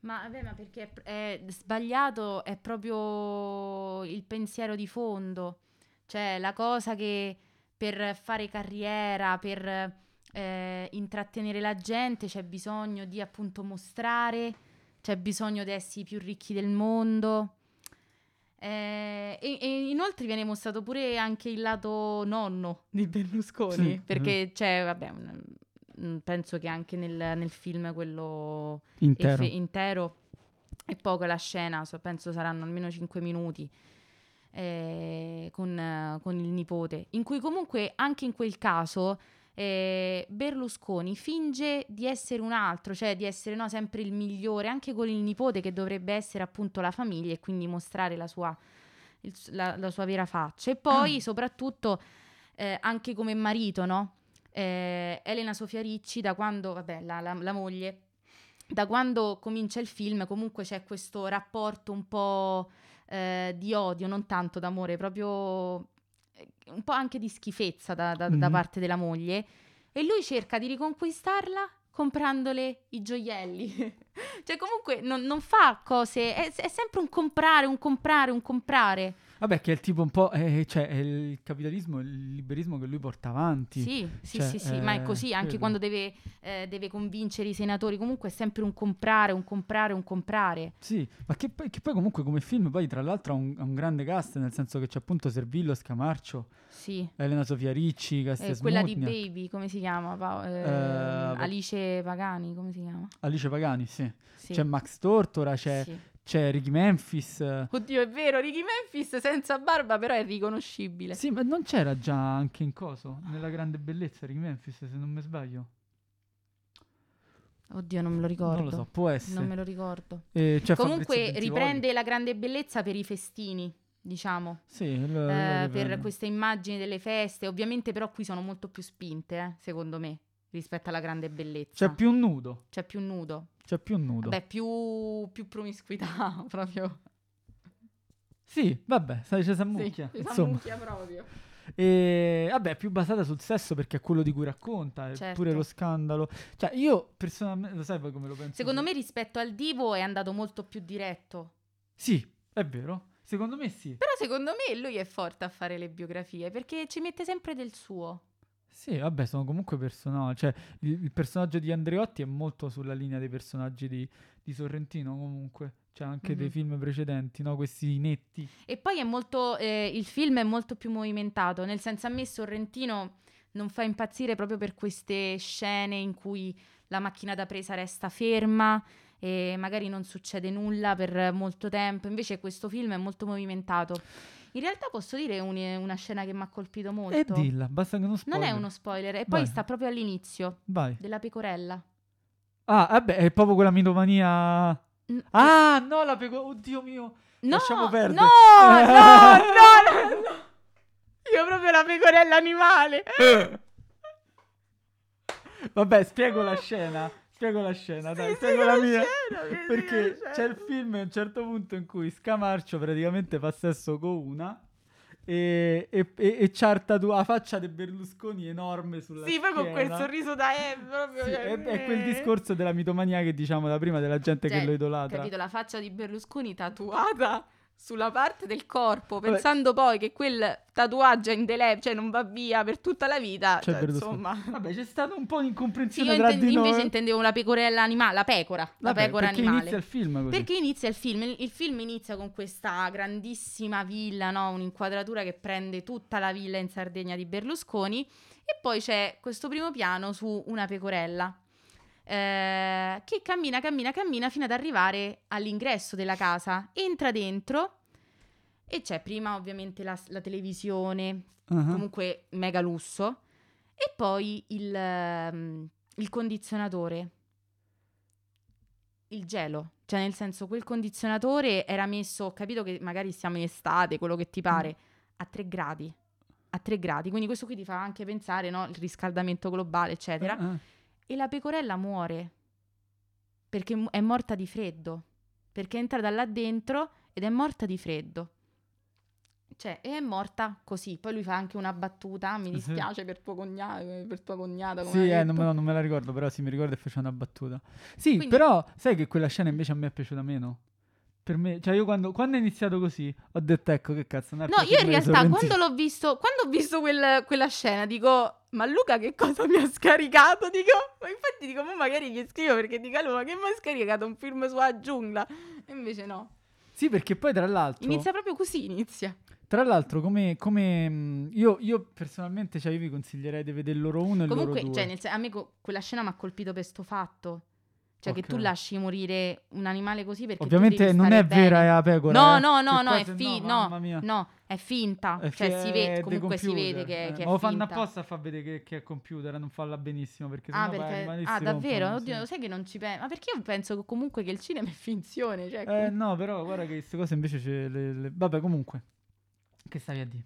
Ma, vabbè, ma perché è, è sbagliato è proprio il pensiero di fondo, cioè la cosa che per fare carriera, per eh, intrattenere la gente c'è bisogno di appunto mostrare, c'è bisogno di essere i più ricchi del mondo eh, e, e, inoltre viene mostrato pure anche il lato nonno di Berlusconi, sì. perché mm. c'è, vabbè, penso che anche nel, nel film quello intero. F- intero è poco la scena, so, penso saranno almeno 5 minuti. Eh, con, con, il nipote, in cui comunque anche in quel caso eh, Berlusconi finge di essere un altro, cioè di essere no, sempre il migliore, anche con il nipote che dovrebbe essere appunto la famiglia e quindi mostrare la sua, il, la, la sua vera faccia. E poi <clears throat> soprattutto eh, anche come marito, no? Eh, Elena Sofia Ricci, da quando, vabbè, la, la, la moglie, da quando comincia il film comunque c'è questo rapporto un po' eh, di odio, non tanto d'amore, proprio un po' anche di schifezza da, da, mm-hmm. da parte della moglie. E lui cerca di riconquistarla comprandole i gioielli. <laughs> cioè comunque non, non fa cose, è, è, sempre un comprare, un comprare, un comprare. Vabbè, che è il tipo un po', eh, cioè è il capitalismo, il liberismo che lui porta avanti. Sì, sì, cioè, sì, sì, ma è così anche quello. quando deve, eh, deve, convincere i senatori, comunque è sempre un comprare, un comprare, un comprare. Sì, ma che, che poi comunque come film, poi tra l'altro ha un, un, grande cast, nel senso che c'è appunto Servillo, Scamarcio, sì. Elena Sofia Ricci, eh, Quella di Baby, come si chiama? Pa- eh, Alice Pagani, come si chiama? Alice Pagani, sì. sì. C'è Max Tortora, c'è... Sì c'è Ricky Memphis. Oddio, è vero, Ricky Memphis senza barba, però è riconoscibile. Sì, ma non c'era già anche in coso, nella grande bellezza Ricky Memphis, se non mi sbaglio. Oddio, non me lo ricordo. Non lo so, può essere. Non me lo ricordo. Eh, cioè Comunque riprende la grande bellezza per i festini, diciamo. Sì, lo, eh, per queste immagini delle feste. Ovviamente però qui sono molto più spinte, eh, secondo me, rispetto alla grande bellezza. C'è più nudo. C'è più nudo. C'è più nudo. Beh, più, più promiscuità, <laughs> proprio. Sì, vabbè, c'è Sammucchia. Sì, Sammucchia proprio. E vabbè, più basata sul sesso perché è quello di cui racconta, certo. pure lo scandalo. Cioè, io personalmente, lo sai poi come lo penso? Secondo me rispetto al Divo è andato molto più diretto. Sì, è vero. Secondo me sì. Però secondo me lui è forte a fare le biografie perché ci mette sempre del suo. Sì, vabbè, sono comunque personaggi. Cioè, il, il, personaggio di Andreotti è molto sulla linea dei personaggi di, di Sorrentino, comunque. C'è anche mm-hmm. dei film precedenti, no? Questi netti. E poi è molto. Eh, il film è molto più movimentato. Nel senso, a me Sorrentino non fa impazzire proprio per queste scene in cui la macchina da presa resta ferma e magari non succede nulla per molto tempo. Invece, questo film è molto movimentato. In realtà posso dire un, una scena che mi ha colpito molto. E dilla, basta che non spoiler. Non è uno spoiler, e poi Vai. sta proprio all'inizio. Vai. Della pecorella. Ah, vabbè, è proprio quella mitomania... N- ah, no, la pecorella... Oddio mio. No, Lasciamo perdere. No, <laughs> no, no, no, no. Io proprio la pecorella animale. Vabbè, spiego la scena spiego la scena, sì, dai, spiego la mia. Scena, perché c'è il film a un certo punto in cui Scamarcio praticamente fa sesso con una e, e, e, e c'ha la faccia di Berlusconi enorme sulla Sì, poi con quel sorriso da E proprio. Sì, è, è, quel discorso della mitomania che diciamo da prima della gente cioè, che lo idolatra. Capito, la faccia di Berlusconi tatuata sulla parte del corpo, Vabbè. pensando poi che quel tatuaggio è indelebile, cioè non va via per tutta la vita. Cioè, cioè, insomma. Vabbè, c'è stato un po' di incomprensione sì, io inten- invece intendevo la pecorella animale, la pecora, Vabbè, la pecora perché animale. inizia il film così. Perché inizia il film? Il, il film inizia con questa grandissima villa, no? un'inquadratura che prende tutta la villa in Sardegna di Berlusconi e poi c'è questo primo piano su una pecorella eh, che cammina, cammina, cammina fino ad arrivare all'ingresso della casa. Entra dentro e c'è prima ovviamente la, la televisione, uh-huh. comunque mega lusso, e poi il, um, il condizionatore, il gelo. Cioè, nel senso, quel condizionatore era messo, ho capito che magari siamo in estate, quello che ti pare, mm. a 3 gradi. A 3 gradi. Quindi questo qui ti fa anche pensare, no? Il riscaldamento globale, eccetera. Uh-uh e la pecorella muore perché è morta di freddo, perché entra da là dentro ed è morta di freddo. Cioè, è morta così. Poi lui fa anche una battuta. Mi dispiace per, tuo cognato, per tua cognata. Sì, eh, non, me, non, me, la ricordo, però sì, mi ricordo e fece una battuta. Sì, Quindi... però sai che quella scena invece a me è piaciuta meno? Per me, cioè io quando, quando, è iniziato così ho detto ecco che cazzo. No, io in realtà quando l'ho visto, quando ho visto quel, quella scena dico ma Luca che cosa mi ha scaricato? Dico, ma infatti dico ma magari gli scrivo perché dico ma che mi ha scaricato un film sulla giungla? E invece no. Sì perché poi tra l'altro... Inizia proprio così, inizia. Tra l'altro, come, come io, io, personalmente, cioè, io vi consiglierei di vedere loro uno e Comunque, loro due. Cioè, nel, a me quella scena mi ha colpito per sto fatto Cioè che tu lasci morire un animale così perché Ovviamente non è vera bene. è la pecora. No, eh. no, no, Che no, è fi- no, no, è finta. È cioè fi- si è vede, comunque si vede che, eh. che è lo fanno apposta a far vedere che, che è computer, a non farla benissimo, perché Ah, sennò perché... animali ah si davvero? Oddio, lo sai che non ci penso. Ma perché io penso comunque che il cinema è finzione? Cioè, Eh com- no, però guarda che queste cose invece ce le, le- Vabbè, comunque. Che stavi a dire?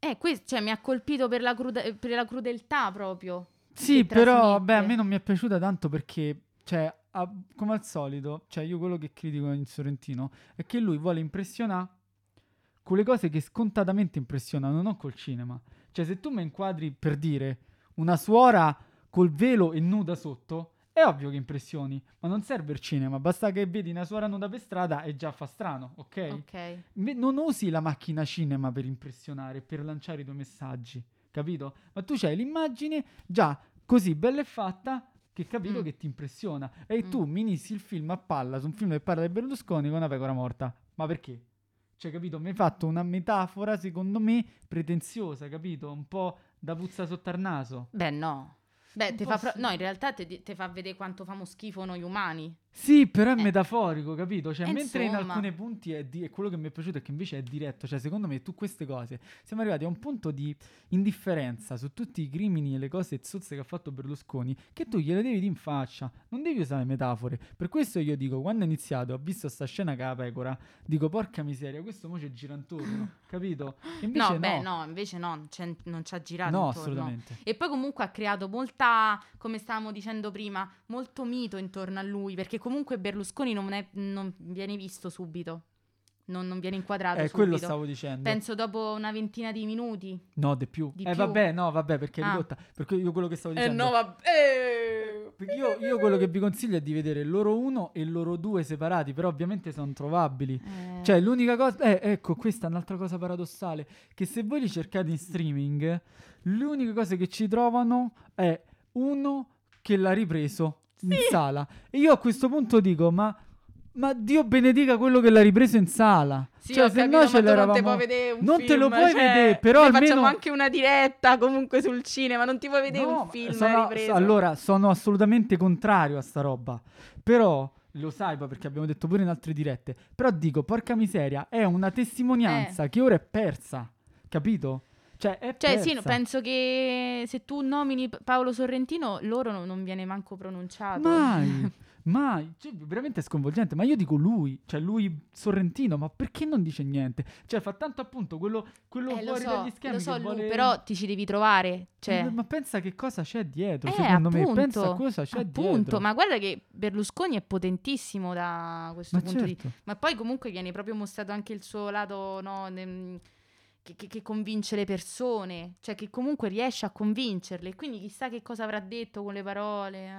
Eh, que- cioè, mi ha colpito per la, crude- per la crudeltà proprio. Sì, però vabbè, a me non mi è piaciuta tanto perché, cioè, a- come al solito, cioè io quello che critico in Sorrentino è che lui vuole impressionare con le cose che scontatamente impressionano, non col cinema. Cioè, se tu mi inquadri per dire una suora col velo e nuda sotto, è ovvio che impressioni, ma non serve il cinema, basta che vedi una suora nuda per strada e già fa strano, ok? Ok. Me- non usi la macchina cinema per impressionare, per lanciare i tuoi messaggi, capito? Ma tu c'hai l'immagine già così bella e fatta che capito Mm. che ti impressiona. E Mm. tu mi inizi il film a palla su un film che parla di Berlusconi con una pecora morta. Ma perché? Cioè, capito? Mi hai fatto una metafora, secondo me, pretenziosa, capito? Un po' da puzza sotto al naso. Beh, no. Beh, te fa pro- sì. no, in realtà te, te fa vedere quanto famo schifo noi umani. Sì, però è Eh. metaforico, capito? Cioè, Eh, mentre in insomma. alcuni punti è, di- è quello che mi è piaciuto è che invece è diretto. Cioè, secondo me, tu queste cose siamo arrivati a un punto di indifferenza su tutti i crimini e le cose zozze che ha fatto Berlusconi che tu gliele devi dire in faccia. Non devi usare metafore. Per questo io dico, quando ho iniziato, ho visto sta scena che la pecora, dico, porca miseria, questo mo ci gira intorno, <laughs> capito? Invece No, no. beh, no, invece no, non c'è- non ci ha girato No, intorno. assolutamente. E poi comunque ha creato molta, come stavamo dicendo prima, molto mito intorno a lui, perché comunque Berlusconi non, è- non viene visto subito, non, non viene inquadrato Eh, subito. quello stavo dicendo. Penso dopo una ventina di minuti. No, di più. Di eh, più? vabbè, no, vabbè, perché è Ah. ridotta. Perché io quello che stavo Eh dicendo. no, vabbè. Io, io quello che vi consiglio è di vedere loro uno e loro due separati, però ovviamente sono trovabili. Eh, Cioè, l'unica cosa... Eh, ecco, questa è un'altra cosa paradossale, che se voi li cercate in streaming, l'unica cosa che ci trovano è uno che l'ha ripreso in sala. E io a questo punto dico, ma... Ma Dio benedica quello che l'ha ripreso in sala. Sì, cioè, se capito, no ce tu non te l'eravamo... puoi vedere un Non te lo film, puoi cioè, vedere, però almeno... facciamo anche una diretta comunque sul cinema, non ti puoi vedere No, un film sono-. Allora, sono assolutamente contrario a sta roba. Però, lo sai, perché abbiamo detto pure in altre dirette. Però dico, porca miseria, è una testimonianza che ora è persa. Capito? Cioè, è Cioè, persa. sì, penso che se tu nomini Paolo Sorrentino, loro no- non viene manco pronunciato. Mai, <laughs> mai. Cioè, veramente sconvolgente. Ma io dico lui, cioè lui Sorrentino, ma perché non dice niente? Cioè, fa tanto appunto quello, quello Eh, fuori so, dagli schermi lo so, vuole... però ti ci devi trovare. Cioè, Eh, Ma pensa che cosa c'è dietro, eh, secondo appunto, me. Pensa a cosa c'è appunto, dietro. ma guarda che Berlusconi è potentissimo da questo Ma punto di certo. Ma poi comunque viene proprio mostrato anche il suo lato, no, ne- che, che- che convince le persone, cioè che comunque riesce a convincerle. Quindi chissà che cosa avrà detto con le parole, eh,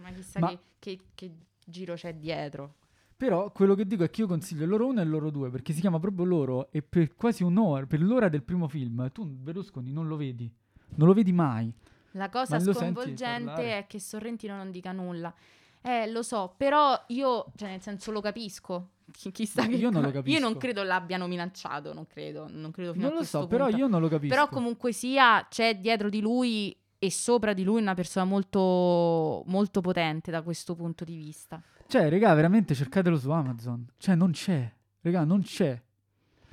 ma chissà Ma- Che, che- giro c'è dietro. Però quello che dico è che io consiglio loro uno e loro due, perché si chiama proprio loro e per quasi un'ora, per l'ora del primo film, tu Berlusconi non lo vedi, non lo vedi mai. La cosa Ma sconvolgente è che Sorrentino non dica nulla. Eh, lo so, però io, cioè nel senso lo capisco. Chi- Chissà che Io non lo co- Io capisco. non credo l'abbiano minacciato, non credo, non credo fino Non lo so, però punto. io non lo capisco. Però comunque sia, c'è dietro di lui e sopra di lui una persona molto, molto potente da questo punto di vista. Cioè, regà, veramente cercatelo su Amazon. Cioè, non c'è. Regà, non c'è.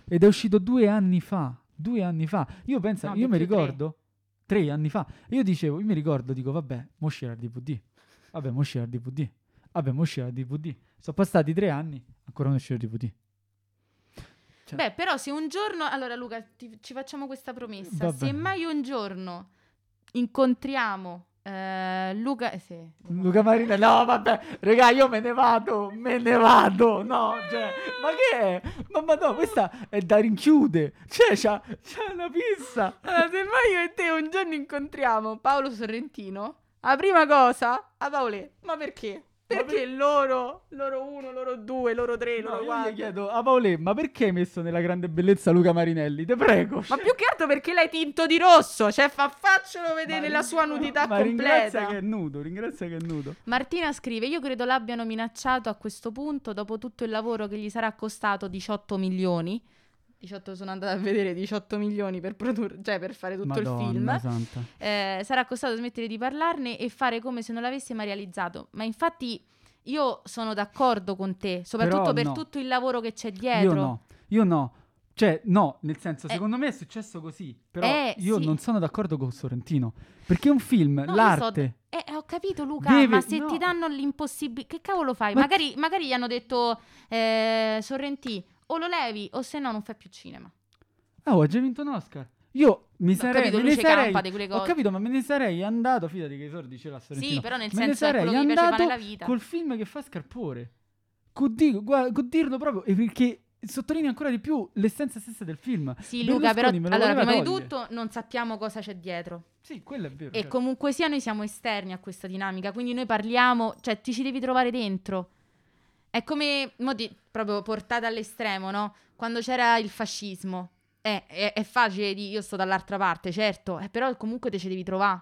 Ed è uscito due anni fa. Due anni fa. Io penso, No, io mi più, tre. ricordo, tre. anni fa. Io dicevo, io mi ricordo, dico, vabbè, mo uscirà il DVD. Vabbè, mo uscirà il DVD. Vabbè, mo uscirà il DVD. Sono passati tre anni, ancora non uscirà il DVD. Cioè- Beh, però se un giorno... Allora Luca, ti- ci facciamo questa promessa. Vabbè. Se mai un giorno incontriamo eh, Luca... eh, sì, Luca Marina, no, vabbè, regà, io me ne vado, me ne vado, no, cioè, ma che è? Ma, ma no, questa è da rinchiude, cioè, c'ha, c'ha una pizza. Allora, se mai io e te un giorno incontriamo Paolo Sorrentino, la prima cosa, a Paolè, ma perché? Ma Perché loro, loro uno, loro due, loro tre, No, loro io quattro. gli chiedo a Paolè, ma perché hai messo nella grande bellezza Luca Marinelli? Te prego. Ma cioè, più che altro perché l'hai tinto di rosso, cioè fa, faccelo vedere ma nella sua nudità ma ringrazia completa. che è nudo, ringrazia che è nudo. Martina scrive: Io credo l'abbiano minacciato a questo punto dopo tutto il lavoro che gli sarà costato 18 milioni. 18 sono andata a vedere 18 milioni per produrre, cioè per fare tutto il film. Madonna santa. Eh, sarà costato smettere di parlarne e fare come se non l'avesse mai realizzato. Ma infatti io sono d'accordo con te, soprattutto Però per no. tutto il lavoro che c'è dietro. Io no, io no. Cioè, no, nel senso, Eh. secondo me è successo così. Però Eh, io sì. non sono d'accordo con Sorrentino. Perché un film, No, io so- l'arte... Eh, ho capito Luca, Deve- ma se no. ti danno l'impossibilità, che cavolo fai? Ma- Magari, magari gli hanno detto eh, Sorrentì, o lo levi o se no non fai più cinema. Ah, ho già vinto un Oscar. Io mi Ho sarei... capito, me sarei campa di quelle Ho capito, ma me ne sarei andato, fidati che i sordi ce l'ha Sorrentino. Sì, però nel me senso è sarei quello che gli piace fare andato nella vita. col film che fa Scarpore. Con, di- dirlo proprio, perché sottolinea ancora di più l'essenza stessa del film. Sì, Luca, però Berlusconi me lo allora, prima di togliere. tutto non sappiamo cosa c'è dietro. Sì, quello è vero. E certo. comunque sia noi siamo esterni a questa dinamica, quindi noi parliamo, cioè ti ci devi trovare dentro. È come, mo di- proprio portata all'estremo, no? Quando c'era il fascismo. Eh, è, è facile di io sto dall'altra parte, certo, eh, però comunque te ci devi trovare.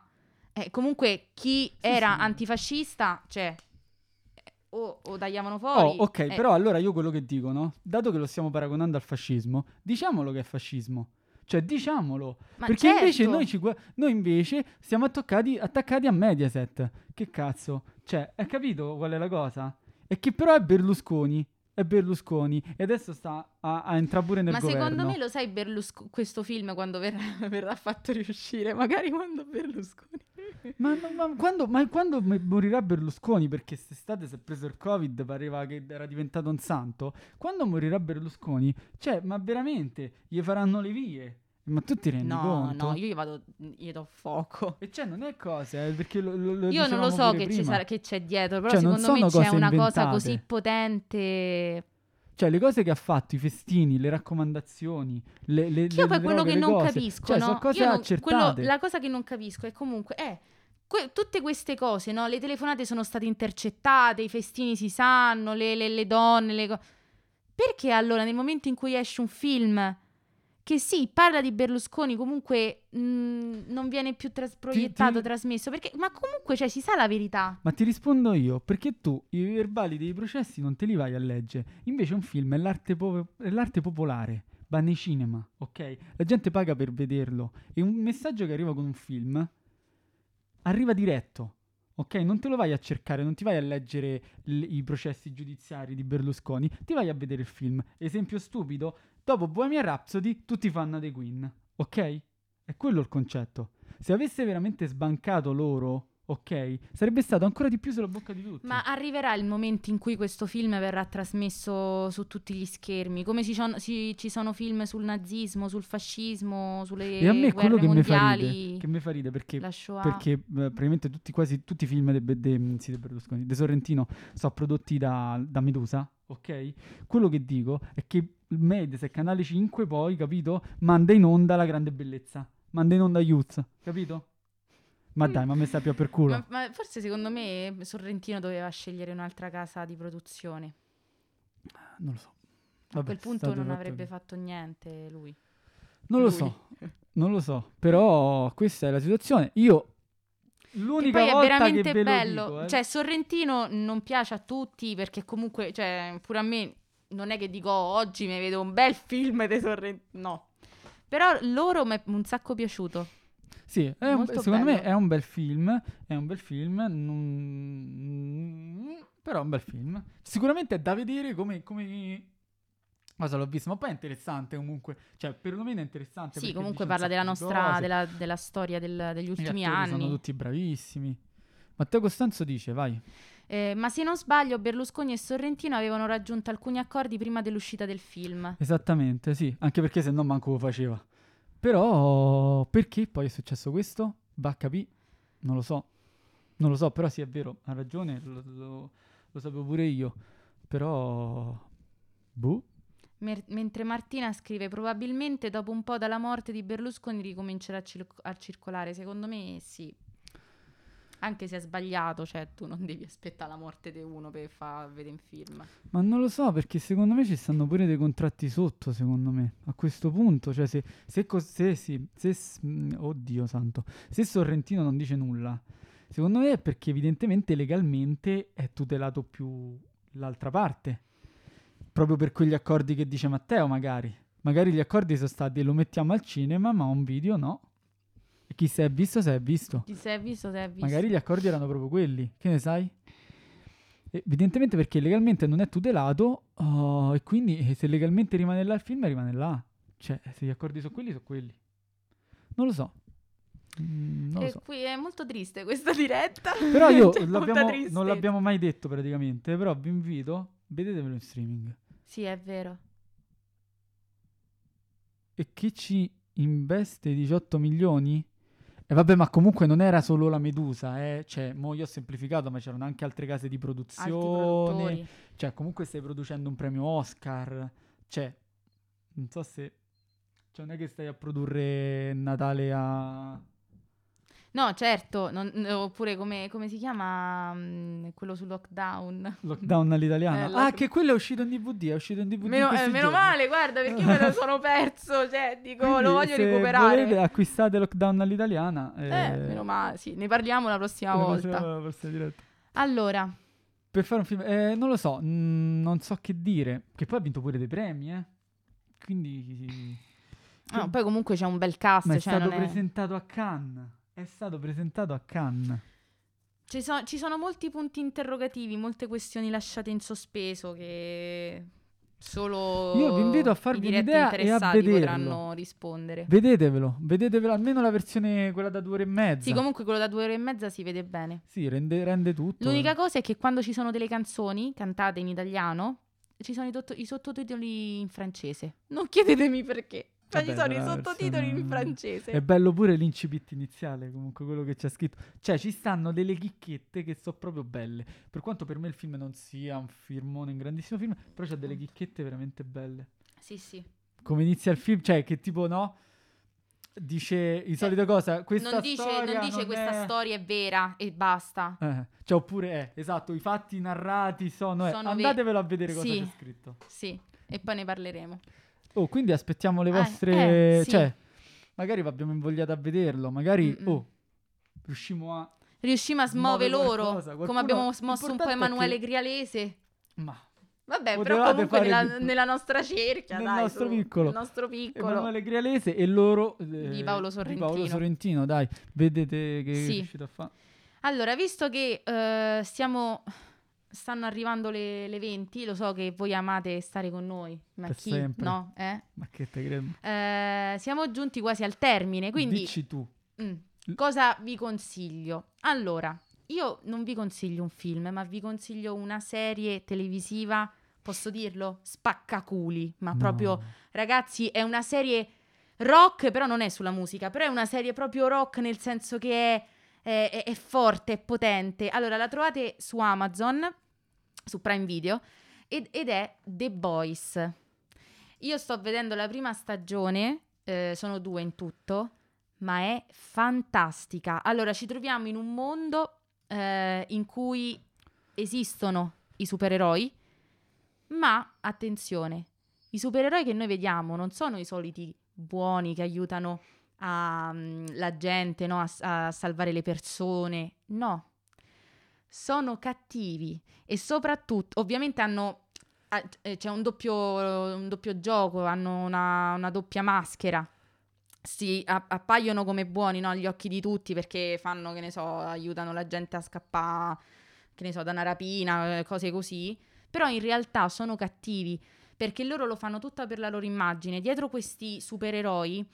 Eh, comunque chi era sì. antifascista, cioè, o, o tagliavano Oh, fuori. ok, eh, però allora io quello che dico, no? Dato che lo stiamo paragonando al fascismo, diciamolo che è fascismo. Cioè, diciamolo. ma Perché invece certo. noi, ci noi invece siamo attaccati, attaccati a Mediaset. Che cazzo? Cioè, hai capito qual è la cosa? È che però è Berlusconi. È Berlusconi. E adesso sta a, a entrare pure nel Ma governo. secondo me lo sai Berlusco- questo film quando verrà, <laughs> verrà fatto riuscire, magari quando Berlusconi... <laughs> Ma, ma- ma quando, ma quando morirà Berlusconi? Perché quest'estate si è preso il Covid, pareva che era diventato un santo. Quando morirà Berlusconi? Cioè, ma veramente gli faranno le vie? Ma tu ti rendi No, conto? no, io gli vado, gli do fuoco. E cioè, non è cosa, eh, perché lo, lo- lo Io non lo so che, sarà- che c'è dietro, però Cioè, secondo me c'è cose una cosa così potente. Cioè, le cose che ha fatto, i festini, le raccomandazioni, le, le, Che io poi quello che non cose. capisco, Cioè, no? sono cose non- quello- la cosa che non capisco è comunque, eh, que- tutte queste cose, no? Le telefonate sono state intercettate, i festini si sanno, le, le- le donne, le co- Perché allora nel momento in cui esce un film che sì, parla di Berlusconi, comunque mh, non viene più tras- proiettato, ti- trasmesso? Perché, ma comunque, cioè, si sa la verità. Ma ti rispondo io, perché tu i verbali dei processi non te li vai a leggere. Invece un film è l'arte, po- è l'arte popolare, va nei cinema, ok? La gente paga per vederlo. E un messaggio che arriva con un film arriva diretto, ok? Non te lo vai a cercare, non ti vai a leggere l- i processi giudiziari di Berlusconi, ti vai a vedere il film. Esempio stupido, dopo Bohemian Rhapsody tutti fanno dei Queen, ok? È quello il concetto. Se avesse veramente sbancato loro, ok, sarebbe stato ancora di più sulla bocca di tutti. Ma arriverà il momento in cui questo film verrà trasmesso su tutti gli schermi, come ci sono, ci- ci sono film sul nazismo, sul fascismo, sulle e a me guerre quello che mi fa ride, che mi fa ride perché, perché eh, praticamente tutti, quasi tutti i film de, de- sì, de Sorrentino sono prodotti da, da Medusa, ok? Quello che dico è che Mediaset, Canale 5 poi, capito, manda in onda la grande bellezza, manda in onda Youth, capito? Ma Mm. dai, ma mi sta più per culo. Ma, ma forse secondo me Sorrentino doveva scegliere un'altra casa di produzione. Non lo so. A Vabbè, quel è punto non fatto avrebbe così. fatto niente lui. Non lo lui. so, non lo so, però questa è la situazione. Io Che l'unica poi è veramente che ve bello. lo dico, eh, Cioè, Sorrentino non piace a tutti perché comunque, cioè, pure a me non è che dico "Oh, oggi mi vedo un bel film di Sorrentino. No. Però loro mi è un sacco piaciuto. Sì, un- secondo me bello. è un bel film, è un bel film, non- però è un bel film. Sicuramente è da vedere come... come... Cosa l'ho visto, ma poi è interessante comunque, cioè perlomeno è interessante. Sì, comunque parla della nostra della, della storia del- degli gli ultimi attori sono anni. tutti bravissimi. Matteo Costanzo dice, vai. Eh, ma se non sbaglio, Berlusconi e Sorrentino avevano raggiunto alcuni accordi prima dell'uscita del film. Esattamente, sì, anche perché se no manco lo faceva. Però perché poi è successo questo? Va a capì? Non lo so. Non lo so, però sì, è vero, ha ragione, lo, lo- lo sapevo pure io. Però... Boh. Mer- mentre Martina scrive: Probabilmente dopo un po' dalla morte di Berlusconi ricomincerà a, cil- a circolare. Secondo me sì. Anche se è sbagliato, cioè tu non devi aspettare la morte di uno per far vedere un film. Ma non lo so, perché secondo me ci stanno pure dei contratti sotto, secondo me. A questo punto, cioè se... se, cos- se, sì, se mm, oddio santo. Se Sorrentino non dice nulla, secondo me è perché evidentemente legalmente è tutelato più l'altra parte. Proprio per quegli accordi che dice Matteo, magari. Magari gli accordi sono stati lo mettiamo al cinema, ma un video no. Chi si è visto, si è visto. Chi si è visto, si è visto. Magari gli accordi erano proprio quelli, che ne sai? Evidentemente perché legalmente non è tutelato oh, e quindi eh, se legalmente rimane là il film rimane là. Cioè, se gli accordi sono quelli, sono quelli. Non lo so. Mm, non lo so. qui è molto triste questa diretta. <laughs> Però io <laughs> molta l'abbiamo- non l'abbiamo mai detto praticamente, però vi invito, vedetevelo in streaming. Sì, è vero. E chi ci investe 18 milioni? E vabbè, ma comunque non era solo la Medusa, eh. Cioè, mo io ho semplificato, ma c'erano anche altre case di produzione. Cioè, comunque stai producendo un premio Oscar. Cioè, non so se... Cioè, non è che stai a produrre Natale a... No, certo, non- oppure come, come si chiama mm, quello sul lockdown? Lockdown all'italiana. Eh, ah, lock- che quello è uscito in DVD, è uscito in DVD in Meno, eh, questi meno male, guarda, perché io me lo sono perso, cioè, dico, Quindi, lo voglio recuperare. volete, acquistate Lockdown all'italiana. Eh, meno male, sì, ne parliamo la prossima la volta. prossima- la prossima diretta. Allora, Per fare un film, eh, non lo so, mm, non so che dire. Che poi ha vinto pure dei premi, eh. Quindi. Che- poi comunque c'è un bel cast, Ma è cioè stato non è- presentato a Cannes. È stato presentato a Cannes. Ci, so- ci sono molti punti interrogativi, molte questioni lasciate in sospeso che solo Io vi invito a farvi un'idea e a vederlo. potranno rispondere. Vedetevelo, vedetevelo almeno la versione quella da due ore e mezza. Sì, comunque quello da due ore e mezza si vede bene. Sì, rende, rende tutto. L'unica cosa è che quando ci sono delle canzoni cantate in italiano, ci sono i, totto- i sottotitoli in francese. Non chiedetemi perché. Ma ci Vabbè, sono i sottotitoli in francese. È bello pure l'incipit iniziale, comunque quello che c'è scritto. Cioè, ci stanno delle chicchette che sono proprio belle. Per quanto per me il film non sia un filmone, un grandissimo film, però c'ha delle chicchette veramente belle. Sì, sì. Come inizia il film, cioè che tipo no, dice di solito cosa, questa non dice, storia non dice non questa è- storia è vera e basta. Eh, cioè oppure è, esatto, i fatti narrati sono, eh, Sono ve- andatevelo a vedere cosa Sì. c'è scritto. Sì, e poi ne parleremo. Oh, quindi aspettiamo le Eh, vostre, eh, sì. cioè magari vi abbiamo invogliato a vederlo, magari Mm-mm. oh, riuscimo a Riusciamo a smuovere Smuove loro, qualcosa, come qualcuno- abbiamo smosso un po' Emanuele che- Grialese. ma Vabbè, però Potevate comunque fare nella, di- nella nostra cerchia, Nel dai, nostro su, piccolo. nel nostro piccolo. Emanuele Grialese e loro eh, Di Paolo Di Sorrentino. Paolo Sorrentino, dai, vedete che Sì. riuscite a fare. Allora, visto che eh, stiamo stanno arrivando le, le 20, lo so che voi amate stare con noi, ma Per chi sempre. no, eh? Ma che te credo? Eh, siamo giunti quasi al termine, quindi Dici tu. mm, cosa vi consiglio? Allora, io non vi consiglio un film, ma vi consiglio una serie televisiva, posso dirlo? Spaccaculi, ma No. proprio ragazzi, è una serie rock, però non è sulla musica, però è una serie proprio rock nel senso che è, è- è- è forte, è potente. Allora, la trovate su Amazon, su Prime Video, ed, ed è The Boys. Io sto vedendo la prima stagione, eh, sono due in tutto, ma è fantastica. Allora, ci troviamo in un mondo eh, in cui esistono i supereroi, ma attenzione, i supereroi che noi vediamo non sono i soliti buoni che aiutano mm, la gente no? a, a salvare le persone, no, sono cattivi e soprattutto, ovviamente hanno, ah, eh, c'è un doppio, un doppio gioco, hanno una, una doppia maschera. Si appaiono come buoni no, agli occhi di tutti perché fanno, che ne so, aiutano la gente a scappare, che ne so, da una rapina, eh, cose così. Però in realtà sono cattivi perché loro lo fanno tutta per la loro immagine. Dietro questi supereroi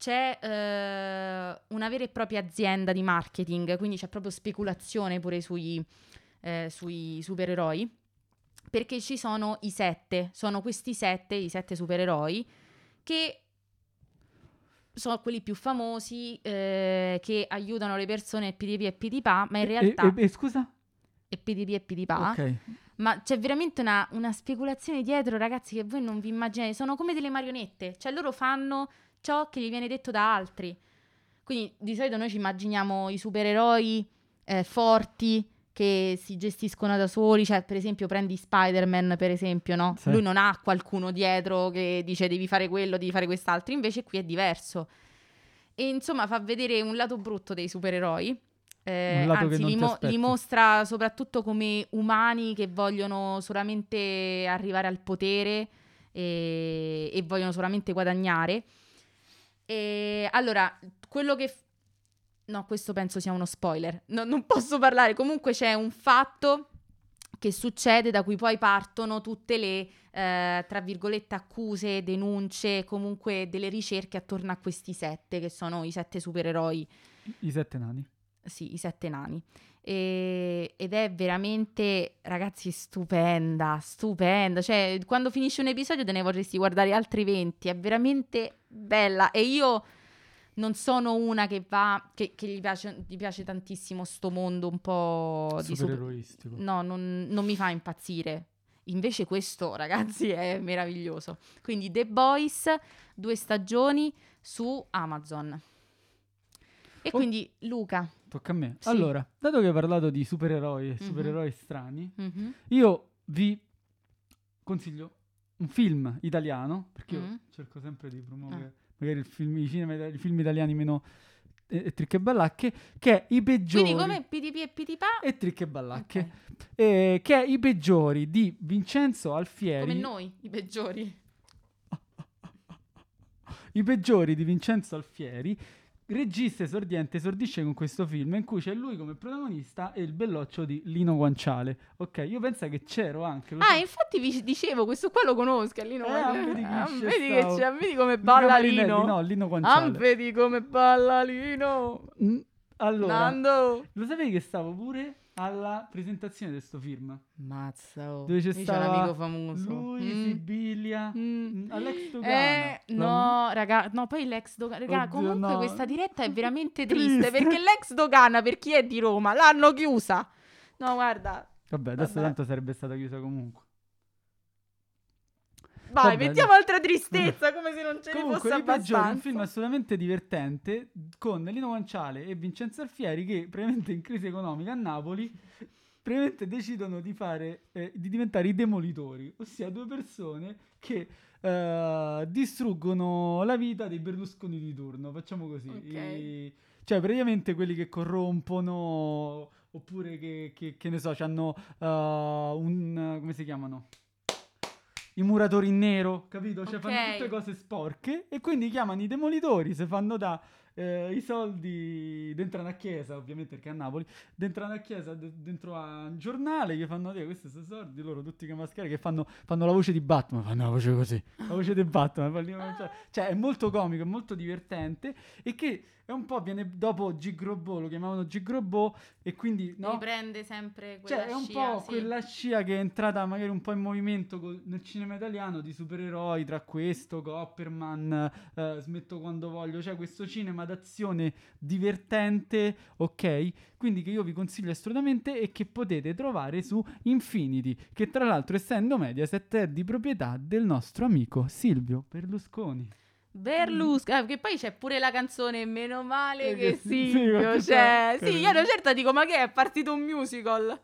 c'è eh, una vera e propria azienda di marketing, quindi c'è proprio speculazione pure sui, eh, sui supereroi. Perché ci sono i sette, sono questi sette, i sette supereroi, che sono quelli più famosi, eh, che aiutano le persone PDP e PDPA, ma in E- realtà... E, e- e scusa? e PDP e PDPA, Ok. ma c'è veramente una, una speculazione dietro, ragazzi, che voi non vi immaginate. Sono come delle marionette, cioè loro fanno ciò che gli viene detto da altri. Quindi di solito noi ci immaginiamo i supereroi eh, forti che si gestiscono da soli, cioè per esempio prendi Spider-Man, per esempio, no? Sì. Lui non ha qualcuno dietro che dice devi fare quello, devi fare quest'altro, invece qui è diverso. E insomma fa vedere un lato brutto dei supereroi. eh, anzi, li, mo- li mostra soprattutto come umani che vogliono solamente arrivare al potere e, e vogliono solamente guadagnare. E allora, quello che... f- No, questo penso sia uno spoiler. No, non posso parlare. Comunque c'è un fatto che succede, da cui poi partono tutte le, eh, tra virgolette, accuse, denunce, comunque delle ricerche attorno a questi sette, che sono i sette supereroi. I sette nani. Sì, i sette nani. E, ed è veramente, ragazzi, stupenda, stupenda. Cioè, quando finisce un episodio te ne vorresti guardare altri 20. È veramente bella. E io non sono una che va, che, che gli, piace, gli, piace, tantissimo sto mondo un po' di supereroistico. Super... No, non, non mi fa impazzire. Invece questo, <laughs> ragazzi, è meraviglioso. Quindi The Boys, due stagioni su Amazon. E oh. quindi Luca. Tocca a me. Sì. Allora, dato che hai parlato di supereroi e mm-hmm. supereroi strani, mm-hmm. io vi consiglio un film italiano, perché mm-hmm. io cerco sempre di promuovere ah. magari film, i, cinema, i, film italiani meno eh, tricche e ballacche, che è i peggiori. Quindi come PDP e PDPA? E tricche e ballacche. Okay. Eh, che è i peggiori di Vincenzo Alfieri. Come noi, i peggiori. <laughs> I peggiori di Vincenzo Alfieri regista esordiente esordisce con questo film in cui c'è lui come protagonista e il belloccio di Lino Guanciale. Ok, io penso che c'ero anche. ah, so. infatti vi dicevo, questo qua lo conosco, Lino eh, Guanciale. Ah, vedi, che c'è, vedi come balla Lino. No, Lino Guanciale. Ah, vedi come balla Lino. Allora, Nando. lo sapevi che stavo pure alla presentazione di questo film. Mazza, oh. Dove c'è stato un amico famoso. Lui, mm. Sibilia, mm. mm Alex Dogana. Eh, no, raga, no, poi l'ex Dogana. Raga, Oddio, comunque no. questa diretta è <laughs> veramente triste, perché l'ex Dogana, per chi è di Roma, l'hanno chiusa. No, guarda. Vabbè, adesso Vabbè. tanto sarebbe stata chiusa comunque. Vai, Vabbè, mettiamo altra tristezza, come se non ce ne fosse abbastanza. È un film assolutamente divertente con Lino Guanciale e Vincenzo Alfieri che praticamente in crisi economica a Napoli praticamente decidono di, fare, eh, di diventare i demolitori, ossia due persone che uh, distruggono la vita dei Berlusconi di turno, facciamo così. Okay. I, cioè praticamente quelli che corrompono oppure che, che, che ne so, hanno uh, un... come si chiamano? I muratori in nero, capito? Cioè okay. fanno tutte cose sporche e quindi chiamano i demolitori, se fanno da eh, i soldi dentro una chiesa, ovviamente perché a Napoli, dentro una chiesa, d- dentro a un giornale, che fanno dire questi sono soldi, loro tutti che maschere, che fanno, fanno, la voce di Batman, fanno la voce così, la voce di Batman, cioè, cioè è molto comico, è molto divertente e che è un po' viene dopo Gigrobò, lo chiamavano Gigrobò e quindi no? riprende sempre quella cioè, è un scia, po' sì. quella scia che è entrata magari un po' in movimento col, nel cinema italiano di supereroi tra questo, Copperman, eh, Smetto quando voglio, cioè questo cinema d'azione divertente, ok? Quindi che io vi consiglio assolutamente e che potete trovare su Infinity, che tra l'altro essendo Mediaset è di proprietà del nostro amico Silvio Berlusconi. Berlusconi, ah, che poi c'è pure la canzone Meno male eh, che Silvio, sì, cioè, sì, io una certa dico, ma che è, è partito un musical?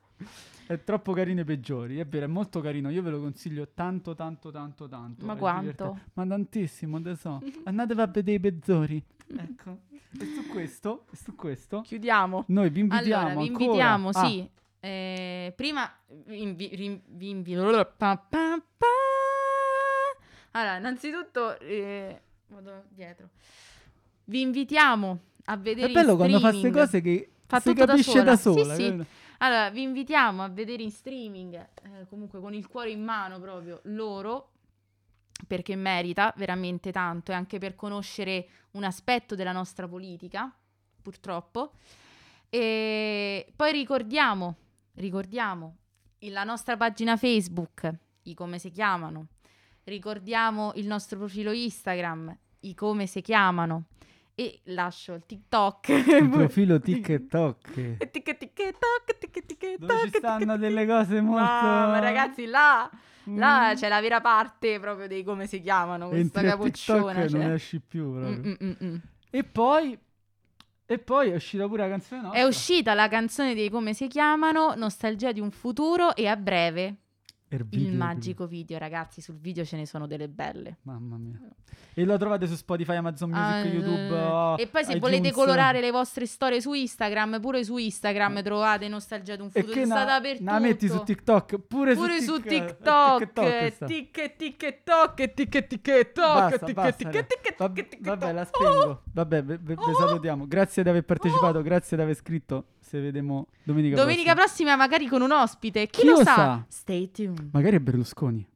È troppo carino i peggiori, è vero, è molto carino, io ve lo consiglio tanto, tanto, tanto, tanto. Ma quanto? Ma tantissimo, adesso. <laughs> Andatevi a vedere i peggiori. ecco. E su questo, e su questo... Chiudiamo. Noi vi invitiamo Allora, vi invitiamo, ah. sì. Eh, prima vi, invi- vi <laughs> invito... Allora, innanzitutto... Eh, vado dietro. Vi invitiamo a vedere È bello quando fa queste cose che fa si capisce da sola. Da sola sì, sì. Allora, vi invitiamo a vedere in streaming, eh, comunque con il cuore in mano proprio, loro, perché merita veramente tanto e anche per conoscere un aspetto della nostra politica, purtroppo. E poi ricordiamo, ricordiamo la nostra pagina Facebook, i come si chiamano, ricordiamo il nostro profilo Instagram, i come si chiamano e lascio il TikTok. Il <laughs> profilo TikTok. <laughs> TikTok, Dove ci stanno delle cose molto... No, ma ragazzi, là, là mm. c'è la vera parte proprio dei come si chiamano, questa Entri capocciona. TikTok cioè. non esci più proprio. Mm, mm, mm, e poi... E poi è uscita pure la canzone nostra. È uscita la canzone dei come si chiamano, Nostalgia di un futuro e a breve Ervideo, il magico video, ragazzi, sul video ce ne sono delle belle. Mamma mia. E lo trovate su Spotify, Amazon Music, Ah, YouTube. eh, oh, e poi se iTunes. volete colorare le vostre storie su Instagram, pure su Instagram trovate Nostalgia d'un E futuro. che na- per la metti su. TikTok, pure, Pure su Tik- eh, TikTok, TikTok sta. tic TikTok, tic TikTok, tic tic tic Vabbè, tic la tic. spengo. Vabbè, vi Oh! salutiamo. Grazie di aver partecipato, grazie di aver scritto. Se vedemo domenica, Domenica prossima. prossima magari con un ospite, chi, Chi lo lo sa? sa? Stay tuned. Magari è Berlusconi.